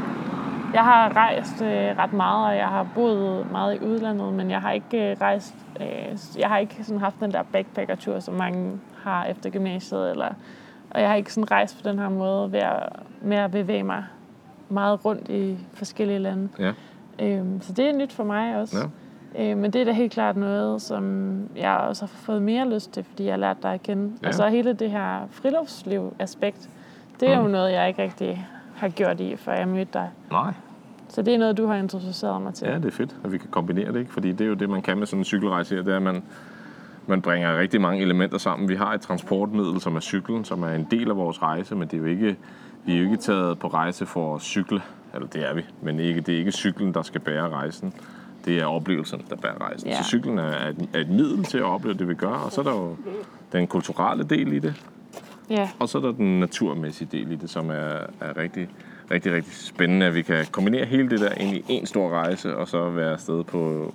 Jeg har rejst øh, ret meget, og jeg har boet meget i udlandet, men jeg har ikke øh, rejst... Øh, jeg har ikke sådan haft den der backpackertur, som mange har efter gymnasiet, eller, og jeg har ikke sådan rejst på den her måde ved at, med at bevæge mig meget rundt i forskellige lande. Ja. Øhm, så det er nyt for mig også. Ja. Øh, men det er da helt klart noget, som jeg også har fået mere lyst til, fordi jeg har lært dig at kende. Ja. Og så hele det her friluftsliv-aspekt, det er Mm. jo noget, jeg ikke rigtig har gjort i, før jeg mødte dig. Nej. Så det er noget, du har introduceret mig til. Ja, det er fedt, at vi kan kombinere det, ikke? Fordi det er jo det, man kan med sådan en cykelrejse her, det er, at man, man bringer rigtig mange elementer sammen. Vi har et transportmiddel, som er cyklen, som er en del af vores rejse, men det er jo ikke, vi er jo ikke taget på rejse for at cykle, eller det er vi, men ikke, det er ikke cyklen, der skal bære rejsen. Det er oplevelsen, der bærer rejsen. Ja. Så cyklen er et, er et middel til at opleve det, vi gør, og så er der jo den kulturelle del i det, Ja, og så er der den naturmæssige del i det, som er, er rigtig, rigtig, rigtig spændende, at vi kan kombinere hele det der ind i en stor rejse, og så være afsted på,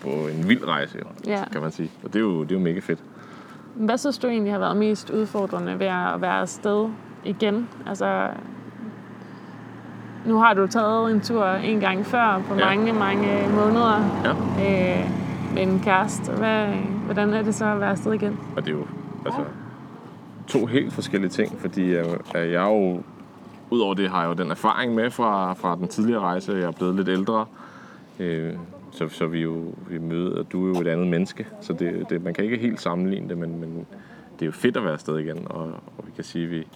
på en vild rejse, jo, Ja. kan man sige. Og det er, jo, det er jo mega fedt. Hvad synes du egentlig har været mest udfordrende ved at være afsted igen? Altså, nu har du taget en tur en gang før på Ja. mange, mange måneder Ja. øh, med en kæreste. Hvad, hvordan er det så at være afsted igen? Og det er jo altså, to helt forskellige ting, fordi øh, jeg er jo, udover det har jeg jo den erfaring med fra, fra den tidligere rejse, jeg er blevet lidt ældre, øh, så, så vi jo vi møder, og du er jo et andet menneske, så det, det, man kan ikke helt sammenligne det, men, men det er jo fedt at være afsted igen, og, og vi kan sige, at vi,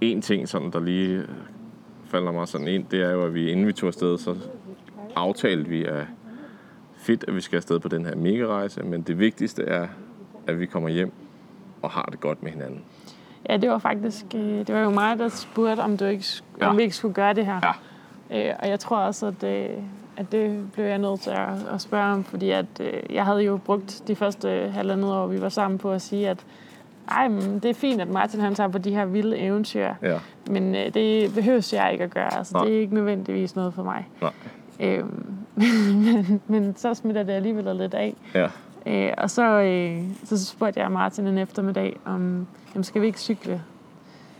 en ting, sådan, der lige falder mig sådan ind, det er jo, at vi inden vi tog afsted, så aftalte vi, at fedt, at vi skal afsted på den her mega-rejse, men det vigtigste er, at vi kommer hjem og har det godt med hinanden. Ja, det var faktisk øh, det var jo mig, der spurgte, om, du ikke, Ja. om vi ikke skulle gøre det her. Ja. Øh, og jeg tror også, at, øh, at det blev jeg nødt til at, at spørge om, fordi at, øh, jeg havde jo brugt de første halvandet år, vi var sammen på at sige, at ej, men det er fint, at Martin han tager på de her vilde eventyr, Ja, men øh, det behøves jeg ikke at gøre. Altså, Nej. det er ikke nødvendigvis noget for mig. nej. Øhm, men, men så smitter det alligevel lidt af. Ja, Øh, og så, øh, så spurgte jeg Martin en eftermiddag, om jamen, skal vi ikke cykle?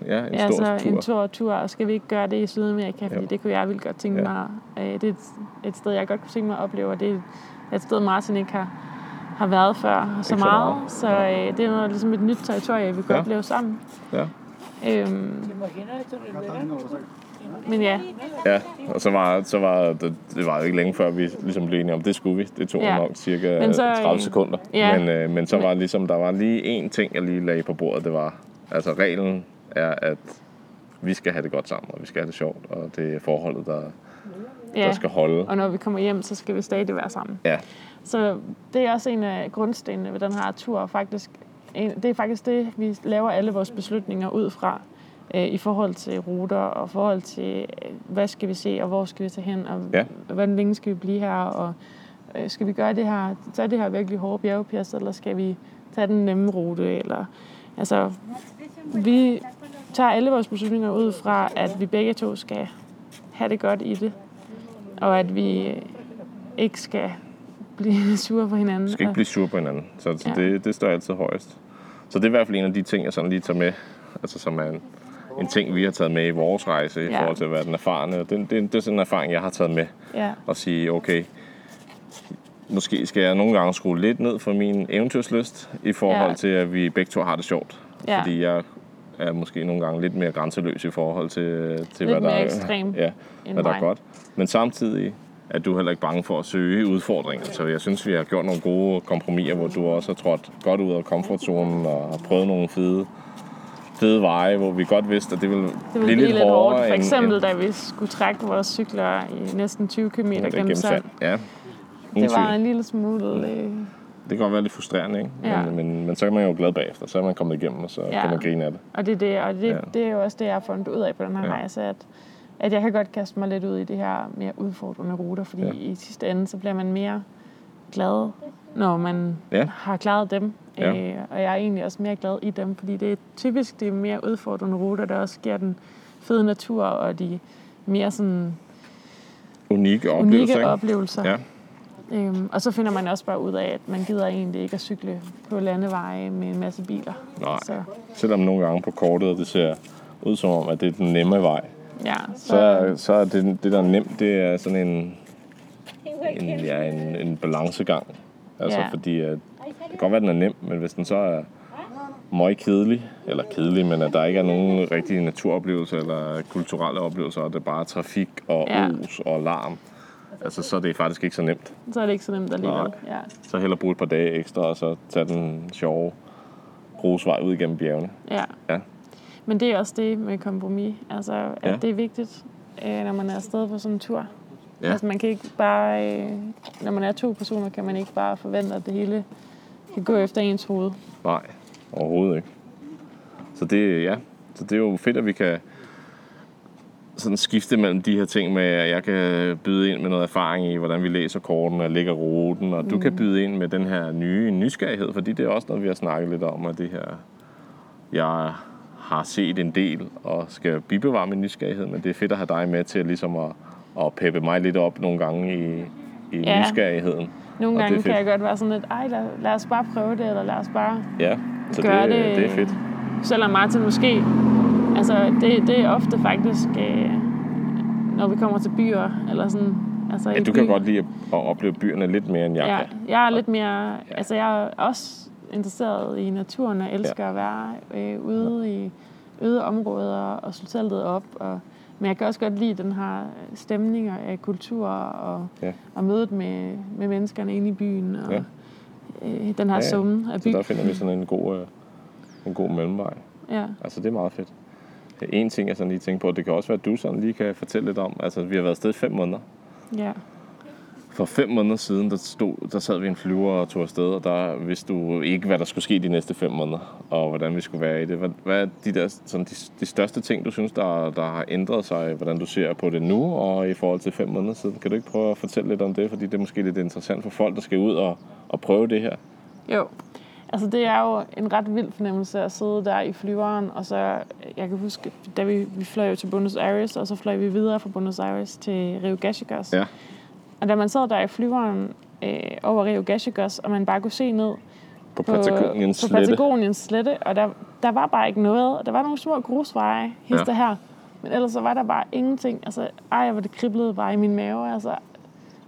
ja en ja, stor så tur. en tur tur, og skal vi ikke gøre det i Sydamerika? Fordi Jo. det kunne jeg vildt godt tænke Ja. mig. Øh, det er et, et sted, jeg godt kunne tænke mig at opleve, og det er et sted, Martin ikke har, har været før så så meget. meget. Så øh, det er noget, ligesom et nyt territorie, vi kan Ja. opleve sammen. Ja. Øhm, men ja, ja, og så var, så var det, det var ikke længe før, vi ligesom blev enige om, det skulle vi. Det tog Ja. ja. nok cirka så, 30 øh, sekunder. ja. Men, øh, men så var ligesom, der var lige én ting, jeg lige lagde på bordet. Det var, altså reglen er, at vi skal have det godt sammen, og vi skal have det sjovt, og det er forholdet, der, ja. der skal holde. og når vi kommer hjem, så skal vi stadig være sammen. Ja, Så det er også en af grundstenene ved den her tur. Faktisk, en, det er faktisk det, vi laver alle vores beslutninger ud fra. Øh, I forhold til ruter og forhold til, øh, hvad skal vi se, og hvor skal vi tage hen, og Ja. hvor længe skal vi blive her, og øh, skal vi gøre det her, tage det her virkelig hårde bjergpas, eller skal vi tage den nemme rute, eller altså, vi tager alle vores beslutninger ud fra, at vi begge to skal have det godt i det, og at vi ikke skal blive sure på hinanden. Skal ikke blive sure på hinanden. Så, så Ja. det, det står altid højst. Så det er i hvert fald en af de ting, jeg sådan lige tager med, altså som er en, en ting, vi har taget med i vores rejse, i Ja. forhold til at være den erfarne. Og det, det, det er sådan en erfaring, jeg har taget med. Ja, Og sige, okay, måske skal jeg nogle gange skrue lidt ned for min eventyrslyst, i forhold Ja. til, at vi begge to har det sjovt. Ja. Fordi jeg er måske nogle gange lidt mere grænseløs i forhold til, til Lidt hvad der er, ekstrem ja, hvad der er godt. Men samtidig er du heller ikke bange for at søge udfordringer. Så jeg synes, vi har gjort nogle gode kompromiser, hvor du også har trådt godt ud af komfortzonen og har prøvet nogle fede, fede veje, hvor vi godt vidste, at det ville, Det blive ville blive lidt hårdt. For eksempel, end, da vi skulle trække vores cykler i næsten 20 km Ja, gennem sand. Ja. Det var en lille smule... Øh, Det kan godt være lidt frustrerende, ikke? Ja. Men, men, men så er man jo glad bagefter. Så er man kommet igennem, og så Ja. kan man grine af det. og det er, det, og det, Ja. det er jo også det, jeg har fundet ud af på den her ja. rejse, at, at jeg kan godt kaste mig lidt ud i det her mere udfordrende ruter, fordi Ja. i sidste ende, så bliver man mere glad, når man Ja. ja. har klaret dem. Ja. Øh, og jeg er egentlig også mere glad i dem, fordi det er typisk de mere udfordrende ruter, der også giver den fede natur og de mere sådan Unikke oplevelser, unikke ikke? oplevelser. Ja. Øhm, og så finder man også bare ud af, at man gider egentlig ikke at cykle på landeveje med en masse biler. Nej. Så Selvom nogle gange på kortet, det ser ud som om, at det er den nemme vej. Ja, så, Så, så er det, det, der er nemt, det er sådan en, en, ja, en, en balancegang. Altså, Ja. fordi at, det kan godt være, at den er nem, men hvis den så er møg kedelig, eller kedelig, men at der ikke er nogen rigtige naturoplevelser eller kulturelle oplevelser, og det er bare trafik og Ja. os og larm, altså, så er det faktisk ikke så nemt. så er det ikke så nemt alligevel. Nej. Ja. Så hellere bruge et par dage ekstra, og så tage den sjove grusvej ud igennem bjergene. Ja. Ja. Men det er også det med kompromis. Altså, at Ja. det er vigtigt, øh, når man er afsted på sådan en tur. Ja. Altså, man kan ikke bare... Øh, når man er to personer, kan man ikke bare forvente, at det hele kan gå efter ens hoved. Nej, overhovedet ikke. Så det, ja, så det er jo fedt, at vi kan sådan skifte mellem de her ting med, at jeg kan byde ind med noget erfaring i, hvordan vi læser korten og lægger ruten, og du Mm. kan byde ind med den her nye nysgerrighed, fordi det er også noget, vi har snakket lidt om, at det her, jeg har set en del og skal bibevare min nysgerrighed, men det er fedt at have dig med til ligesom at, at peppe mig lidt op nogle gange i, i Ja. nysgerrigheden. Nogle gange kan jeg godt være sådan lidt, ej, lad, lad os bare prøve det, eller lad os bare Ja, så gøre det, det. det er fedt. Selvom Martin måske... Altså, det, det er ofte faktisk, øh, når vi kommer til byer, eller sådan... Altså, Ja, du kan by- godt lide at opleve byerne lidt mere, end jeg Ja, kan. jeg er lidt mere... Altså, jeg er også interesseret i naturen, og elsker ja. at være øh, ude i øde områder og slå teltet op. Og, men jeg kan også godt lide den her stemning af kultur og, Ja. og mødet med, med menneskerne inde i byen. Og, Ja. øh, den her Ja, ja. ja, summen af by. Så der finder vi sådan en god, øh, en god mellemvej. Ja. Altså, det er meget fedt. En ting, jeg sådan lige tænker på, det kan også være, at du sådan lige kan fortælle lidt om. Altså, vi har været afsted i fem måneder. ja. For fem måneder siden, der, stod, der sad vi en flyver og tog afsted, og der vidste du ikke, hvad der skulle ske de næste fem måneder, og hvordan vi skulle være i det. Hvad, hvad er de, der, sådan de, de største ting, du synes, der, der har ændret sig, hvordan du ser på det nu, og i forhold til fem måneder siden? Kan du ikke prøve at fortælle lidt om det, fordi det er måske lidt interessant for folk, der skal ud og, og prøve det her? Jo. Altså, det er jo en ret vild fornemmelse at sidde der i flyveren, og så, jeg kan huske, da vi, vi fløj jo til Buenos Aires, og så fløj vi videre fra Buenos Aires til Rio Gallegos. Ja. Og da man sad der i flyveren øh, over Rio Gallegos, og man bare kunne se ned På på, Patagoniens på slette. Patagoniens slette, og der, der var bare ikke noget. Der var nogle små grusveje, hister Ja. her, men ellers så var der bare ingenting. Altså, ej, hvor det kriblede bare i min mave, altså.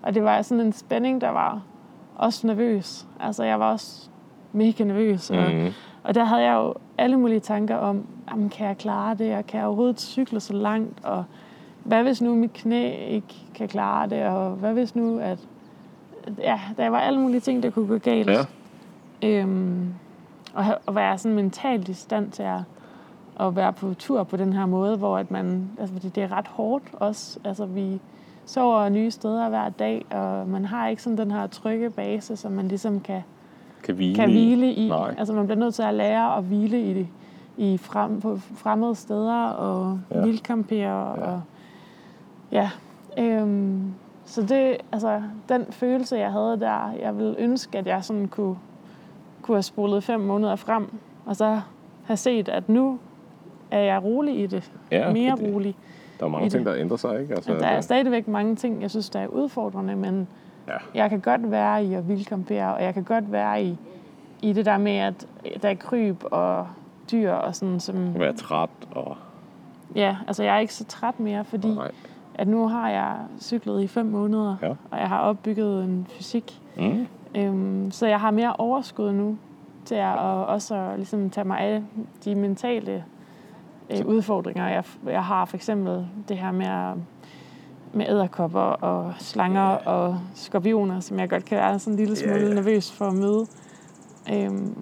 Og det var sådan en spænding, der var også nervøs. Altså, jeg var også mega nervøs. Og, Mhm. og der havde jeg jo alle mulige tanker om, jamen, kan jeg klare det, og kan jeg overhovedet cykle så langt, og hvad hvis nu mit knæ ikke kan klare det, og hvad hvis nu, at ja, der var alle mulige ting, der kunne gå galt. Ja. Øhm, og, og være sådan mentalt i stand til at, at være på tur på den her måde, hvor at man, altså fordi det er ret hårdt også, altså vi sover nye steder hver dag, og man har ikke sådan den her trygge base, som man ligesom kan, Kan hvile, kan hvile i. Nej. Altså man bliver nødt til at lære at hvile i det i frem, på fremmede steder og ja. vildkampere Ja. og ja. Øhm, så det, altså den følelse jeg havde der, jeg ville ønske at jeg sådan kunne kunne have spolet fem måneder frem og så have set at nu er jeg rolig i det. Ja, mere fordi rolig. Der er mange ting, det. der ændrer sig, ikke? Altså, Der er stadigvæk mange ting, jeg synes, der er udfordrende, men Ja. jeg kan godt være i at vildkampere, og jeg kan godt være i, i det der med, at der er kryb og dyr og sådan, som... være træt og... Ja, altså jeg er ikke så træt mere, fordi Nej. At nu har jeg cyklet i fem måneder, Ja. og jeg har opbygget en fysik. Mm. Øhm, så jeg har mere overskud nu til at og også ligesom, tage mig af de mentale øh, udfordringer, jeg, jeg har. For eksempel det her med, at- med æderkopper og slanger og skorpioner, som jeg godt kan være sådan en lille smule Ja, ja. nervøs for at møde. Øhm,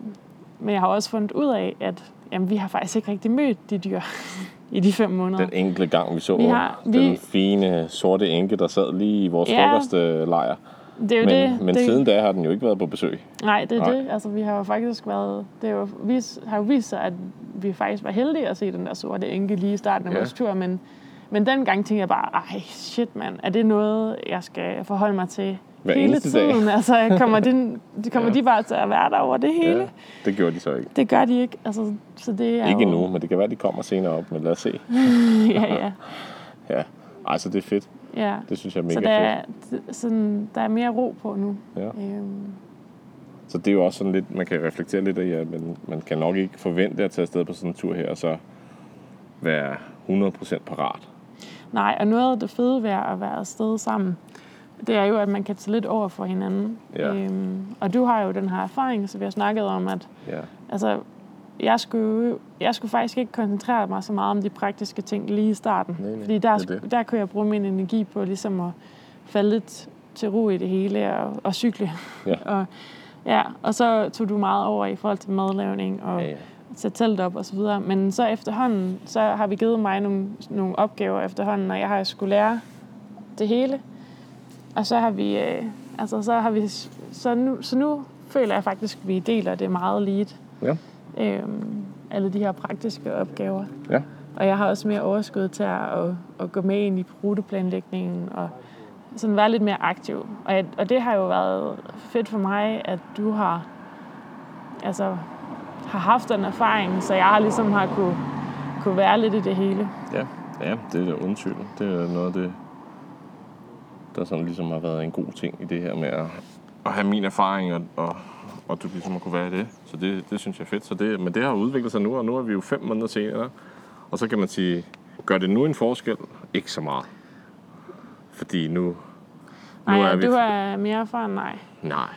men jeg har også fundet ud af, at jamen, vi har faktisk ikke rigtig mødt de dyr i de fem måneder. Den enkelte gang, vi så Vi har- den vi- fine sorte enke, der sad lige i vores Ja. frokostlejr. det er jo Men, det, men det, siden da har den jo ikke været på besøg. Nej, det er Nej. det. Altså, vi har jo faktisk været... Det er jo, vis, har jo vist sig, at vi faktisk var heldige at se den der sorte enke lige i starten af Ja. vores tur, men, men dengang tænkte jeg bare, ej, shit mand, er det noget, jeg skal forholde mig til Hver hele eneste dag. tiden? Altså, kommer, de, de, kommer Ja. de bare til at være der over det hele? Ja, det gjorde de så ikke. Det gør de ikke. Altså, så det er Ikke jo, endnu, men det kan være, de kommer senere op, men lad os se. ja, ja, Ja, altså det er fedt. ja. Det synes jeg er Så mega der fedt. er, sådan, der er mere ro på nu. Ja. Øhm, Så det er jo også sådan lidt, man kan reflektere lidt af, at man, man kan nok ikke forvente at tage afsted på sådan en tur her, og så være 100% parat. Nej, og noget af det fede ved at være afsted sammen, det er jo, at man kan tage lidt over for hinanden. Ja. Øhm, og du har jo den her erfaring, så vi har snakket om, at Ja, altså, jeg, skulle, jeg skulle faktisk ikke koncentrere mig så meget om de praktiske ting lige i starten. Nej, nej, fordi der, det det. der kunne jeg bruge min energi på ligesom at falde lidt til ro i det hele og, og cykle. Ja. og, ja, og så tog du meget over i forhold til madlavning og ja, ja. sætte telt op og så videre. Men så efterhånden, så har vi givet mig nogle, nogle opgaver efterhånden, og jeg har skulle lære det hele. Og så har vi, øh, altså så har vi, så nu, så nu føler jeg faktisk, at vi deler det meget lige. Ja. Øhm, alle de her praktiske opgaver. Ja. Og jeg har også mere overskud til at, at, at gå med ind i ruteplanlægningen og sådan være lidt mere aktiv. Og, jeg, og det har jo været fedt for mig, at du har altså, har haft den erfaring, så jeg har ligesom har kunne, kunne være lidt i det hele. Ja, ja det er da. Det er noget af det, der sådan ligesom har været en god ting i det her med at, at have min erfaring, og, og, og du ligesom har kunne være i det. Så det, det synes jeg er fedt. Så det, men det har udviklet sig nu, og nu er vi jo fem måneder senere. Og så kan man sige, gør det nu en forskel? Ikke så meget. Fordi nu, Nej, nu er er vi... du er mere erfaren, nej. Nej.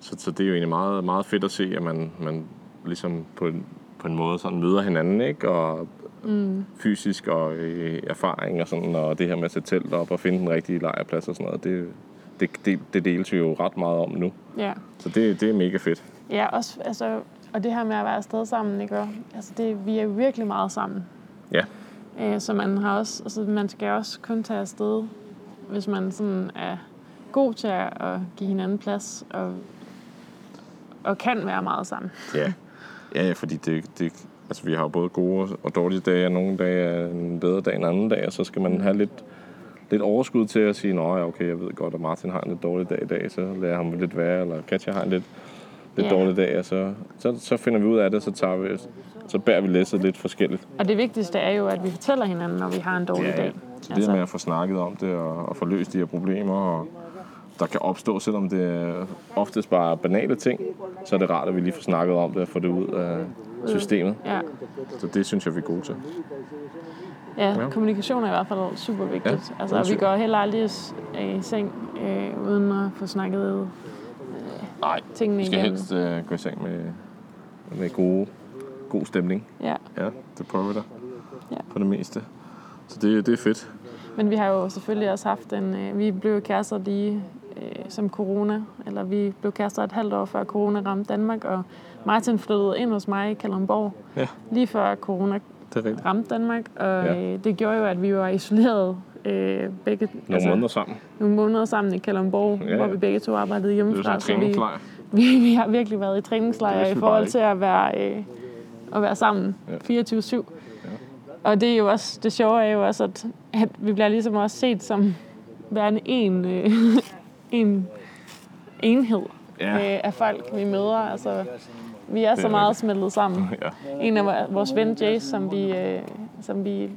Så, så det er jo egentlig meget, meget fedt at se, at man, man ligesom på en, på en måde sådan møder hinanden, ikke? Og mm. fysisk og øh, erfaring og sådan, og det her med at sætte telt op og finde den rigtige lejrplads og sådan noget, det, det, det, det deles vi jo ret meget om nu. Ja. Så det, det er mega fedt. Ja, også, altså, og det her med at være afsted sammen, ikke? Og, Altså det, vi er virkelig meget sammen. Ja. Øh, så man har også, altså man skal også kun tage afsted, hvis man sådan er god til at give hinanden plads og, og kan være meget sammen. Ja, ja, ja fordi det, det, altså, vi har jo både gode og dårlige dage, og nogle dage er en bedre dag end anden dag, og så skal man have lidt, lidt overskud til at sige, nå ja, okay, jeg ved godt, at Martin har en lidt dårlig dag i dag, så lader jeg ham lidt være, eller Katja har en lidt, lidt Ja. dårlig dag, og så, så, så finder vi ud af det, så tager vi, så bærer vi læsset lidt forskelligt. Og det vigtigste er jo, at vi fortæller hinanden, når vi har en dårlig dag. Så det med at få snakket om det, og, og få løst de her problemer, og der kan opstå, selvom det er oftest bare banale ting, så er det rart, at vi lige får snakket om det og få det ud af systemet. Ja. Så det synes jeg, vi er gode til. Ja, Ja. kommunikation er i hvert fald super vigtigt. Ja, altså, vi går heller aldrig øh, i seng øh, uden at få snakket Nej, tingene vi skal igennem. helst øh, gå i seng med, med gode, god stemning. Ja. Ja, det prøver vi da. Ja. På det meste. Så det, det er fedt. Men vi har jo selvfølgelig også haft en... Øh, vi blev kærester lige øh, som corona, eller vi blev kærester et halvt år før corona ramte Danmark, og Martin flyttede ind hos mig i Kalundborg, Ja. lige før corona Det ramte Danmark, og Ja. øh, det gjorde jo, at vi var isoleret øh, begge Nogle måneder sammen. nogle måneder sammen i Kalundborg, Ja, ja, hvor vi begge to arbejdede Det er hjemmefra. sådan en vi, træningslejr. vi, vi har virkelig været i vidste i forhold til at være, øh, at være sammen Ja. 24-7. Og det er jo også, det sjove er jo også, at, at vi bliver ligesom også set som værende en, øh, en enhed Ja. øh, af folk, vi møder. Altså, vi er så er meget smeltet sammen. Ja, En af vor- vores ven Jace, som vi, øh, som vi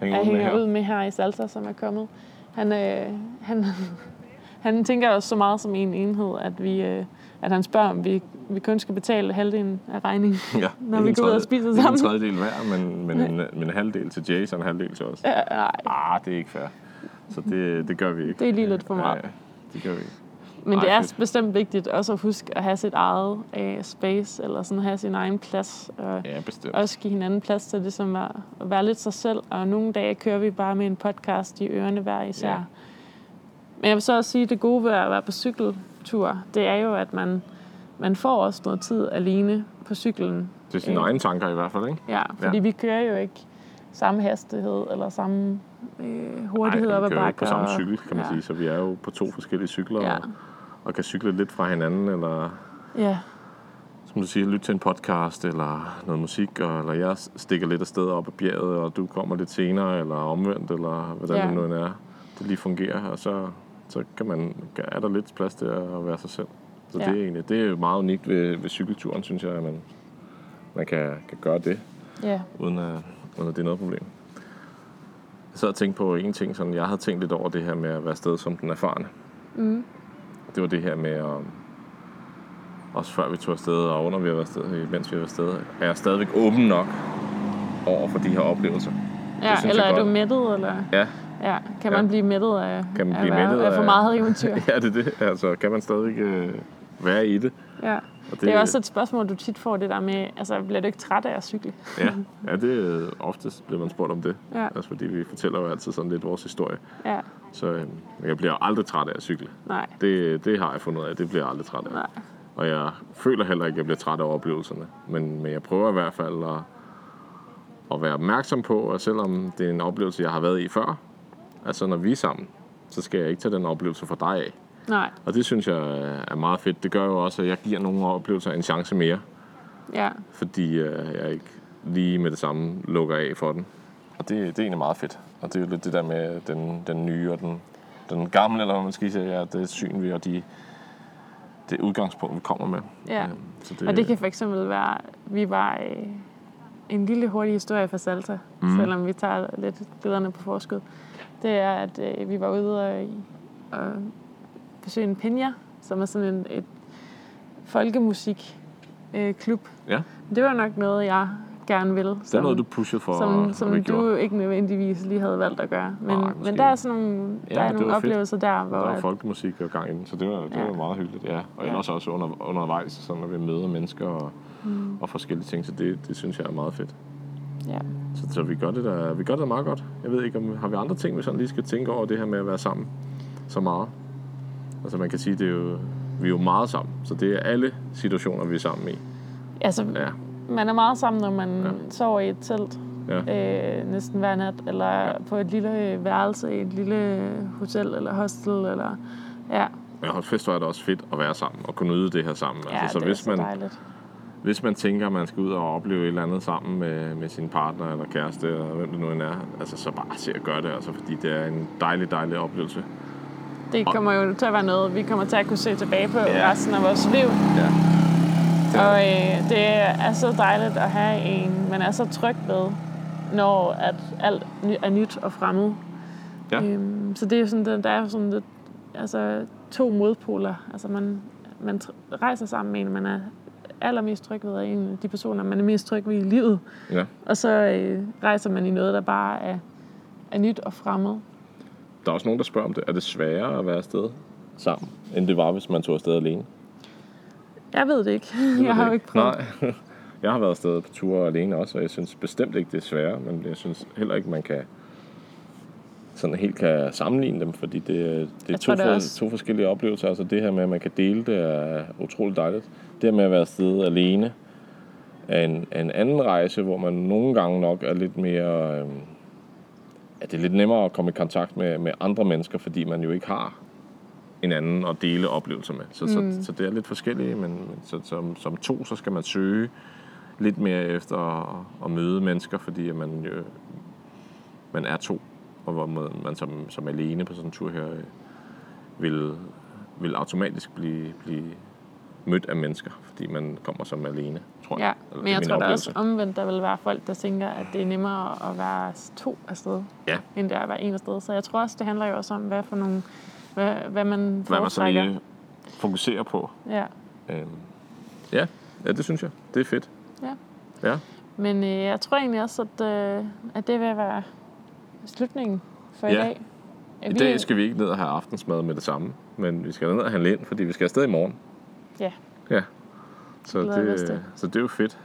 hænger jeg ud med hænger her. ud med her i Salsa, som er kommet. Han, øh, han, han tænker også så meget som en enhed, at, vi, øh, at han spørger, om vi, vi kun skal betale halvdelen af regningen, Ja, når vi en går ud og spiser Ikke en sammen. tredjedel hver, men, men, en, men en halvdel til Jace og en halvdel til os. Ja, nej, Ah, det er ikke fair. Så det, det gør vi ikke. det er lige lidt for meget. Ja, det gør vi ikke. Men det Ej, er fedt. bestemt vigtigt også at huske at have sit eget øh, space, eller sådan have sin egen plads, og Ja, bestemt. også give hinanden plads til ligesom at, at være lidt sig selv. Og nogle dage kører vi bare med en podcast i ørerne hver især. Ja. Men jeg vil så også sige, at det gode ved at være på cykeltur, det er jo, at man, man får også noget tid alene på cyklen. Det er sine Øh. egne tanker i hvert fald, ikke? Ja, fordi Ja. vi kører jo ikke samme hastighed eller samme øh, hurtighed Ej, op ad jo ikke på bakker. samme cykel, kan man ja. sige. Så vi er jo på to forskellige cykler Ja. og, og kan cykle lidt fra hinanden, eller Ja, som du siger, lytte til en podcast eller noget musik, og, eller jeg stikker lidt afsted op ad bjerget, og du kommer lidt senere, eller omvendt, eller hvordan Ja. det nu end er, det lige fungerer, og så, så kan man, er der lidt plads til at være sig selv. Så Ja. det er egentlig, det er meget unikt ved, ved cykelturen, synes jeg, at man, man kan, kan gøre det, ja, uden at, uden at det er noget problem. Jeg sad og tænkte på en ting, sådan, jeg havde tænkt lidt over det her med at være afsted som den erfarne. mm, Det var det her med at også før vi tog afsted, og under vi har været afsted, mens vi har været afsted, er jeg stadigvæk åben nok over for de her oplevelser. ja. synes eller jeg er du godt. mættet, eller Ja, ja, kan Ja. man blive mættet af, Kan man af, blive være- mættet af for af- meget eventyr? ja, det er det. Altså, kan man stadig øh, være i det? ja. Og det, Det er også et spørgsmål, du tit får, det der med, altså bliver du ikke træt af at cykle? Ja, ja det er oftest bliver man spurgt om det. Ja. Altså, fordi vi fortæller jo altid sådan lidt vores historie. Ja, Så øh, jeg bliver aldrig træt af at cykle. nej, Det, det har jeg fundet ud af. Det bliver jeg aldrig træt af. nej. Og jeg føler heller ikke, at jeg bliver træt af oplevelserne. Men, men jeg prøver i hvert fald at, at være opmærksom på, at selvom det er en oplevelse, jeg har været i før, altså når vi er sammen, så skal jeg ikke tage den oplevelse fra dig af. Nej, Og det synes jeg er meget fedt. Det gør jo også, at jeg giver nogle oplevelser en chance mere, ja, fordi øh, jeg ikke lige med det samme lukker af for den. Og det, det er egentlig meget fedt. Og det er jo lidt det der med den, den nye og den, den gamle, eller hvad man skal sige, ja, det syn vi og de, det udgangspunkt, vi kommer med. ja. Øh, Så det, Og det kan for eksempel være, vi var øh, en lille hurtig historie fra Salta, mm. selvom vi tager lidt billederne på forskud. Det er, at øh, vi var ude og, og besøge en pinja, som er sådan en et folkemusik øh, klub. Ja, Det var nok noget, jeg gerne ville. det er noget, du pushede for, som, som du gjorde. ikke nødvendigvis lige havde valgt at gøre. Men, Nej, men måske der er sådan nogle, Ja, der er nogle var fedt. oplevelser der, hvor... Der var at- folkemusik og gang i den, så det var, det Ja. var meget hyggeligt, ja. Og Ja. ellers også under, undervejs, sådan, når vi møder mennesker og, Mm. og forskellige ting, så det, det synes jeg er meget fedt. Ja. Så, så vi, gør det der, vi gør det da meget godt. Jeg ved ikke, om har vi andre ting, vi sådan lige skal tænke over det her med at være sammen så meget. Altså man kan sige, det er jo, vi er jo meget sammen, så det er alle situationer, vi er sammen i. Altså, Ja, man er meget sammen, når man Ja. ja. sover i et telt ja. øh, næsten hver nat, eller Ja. ja. på et lille øh, værelse i et lille hotel eller hostel, eller... Ja, Men hold fest, hvor er det også fedt at være sammen og kunne nyde det her sammen. ja altså, så det hvis er så man, dejligt. Hvis man tænker, at man skal ud og opleve et eller andet sammen med, med sin partner eller kæreste, eller hvem det nu end er, altså så bare se at gøre det, altså, fordi det er en dejlig, dejlig oplevelse. Det kommer jo til at være noget, vi kommer til at kunne se tilbage på Ja. resten af vores liv. Ja. Og øh, det er så dejligt at have en, man er så tryg ved, når at alt er nyt og fremmed. Ja. Øhm, så det er sådan, der, er sådan lidt, altså, to modpoler. Altså man, man rejser sammen med en, man er allermest tryg ved, er en af de personer, man er mest tryg ved i livet. ja. Og så øh, rejser man i noget, der bare er, er nyt og fremmed. Der er også nogen, der spørger om det. Er det sværere at være afsted sammen, end det var, hvis man tog afsted alene? Jeg ved det ikke. Jeg har jo ikke prøvet. Nej. Jeg har været afsted på ture alene også, og jeg synes bestemt ikke, det er sværere, men jeg synes heller ikke, man kan sådan helt kan sammenligne dem, fordi det, det er to, tror, det er for, også- to forskellige oplevelser. Altså det her med, at man kan dele det, er utroligt dejligt. Det her med at være afsted alene er en, er en anden rejse, hvor man nogle gange nok er lidt mere... Øhm, at det er lidt nemmere at komme i kontakt med, med andre mennesker, fordi man jo ikke har en anden at dele oplevelser med. Så, mm. så, så det er lidt forskelligt, men, så, som, som to, så skal man søge lidt mere efter at, at møde mennesker, fordi man, jo, man er to, og hvor man, man som, som alene på sådan en tur her øh, vil, vil automatisk blive, blive mødt af mennesker, fordi man kommer som alene, tror jeg. Ja, men jeg tror da også omvendt, der vil være folk, der tænker, at det er nemmere at være to afsted, Ja, end det er at være en afsted. Så jeg tror også, det handler jo også om, hvad for nogle, hvad, hvad man hvad man så foretrækker. fokuserer på. Ja, Øhm, ja, ja, det synes jeg. Det er fedt. ja. Ja, Men øh, jeg tror egentlig også, at, øh, at det vil være slutningen for i Ja. dag. Er i vi- dag skal vi ikke ned og have aftensmad med det samme, men vi skal ned og handle ind, fordi vi skal afsted i morgen. Ja, Ja, så det, så det er jo fedt.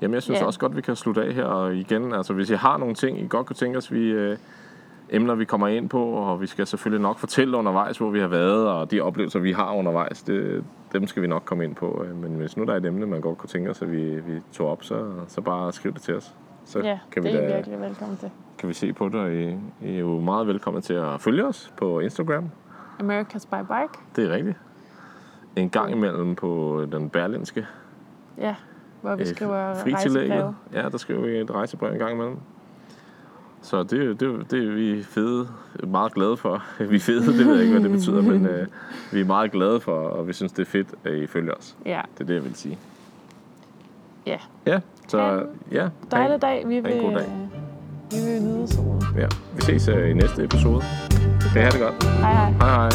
Jamen, jeg synes Ja. også godt, vi kan slutte af her. Og igen, altså, hvis I har nogle ting, I godt kunne tænke os, vi, øh, emner, vi kommer ind på, og vi skal selvfølgelig nok fortælle undervejs, hvor vi har været, og de oplevelser, vi har undervejs, det, dem skal vi nok komme ind på. øh, Men hvis nu der er et emne, man godt kunne tænke os, at vi, vi tog op, så, så bare skriv det til os. Så ja kan, vi det er da, virkelig velkommen til. kan vi se på det, og I, I er jo meget velkommen til at følge os på Instagram. America's by Bike. Det er rigtigt. En gang imellem på den berlinske Ja, hvor vi øh, skriver rejsebreve. Ja, der skriver vi et rejsebrev en gang imellem. Så det, det, det er vi fede, meget glade for. Vi er fede, det ved jeg ikke, hvad det betyder, men øh, vi er meget glade for, og vi synes, det er fedt, at I følger os. Ja, Det er det, jeg vil sige. ja. Ja, så Ha' en ja. Dejlig dag. Vi en vil, god dag. vi vil nyde solen. Ja, vi ses øh, i næste episode. Det have det godt. Hej hej. Hej hej.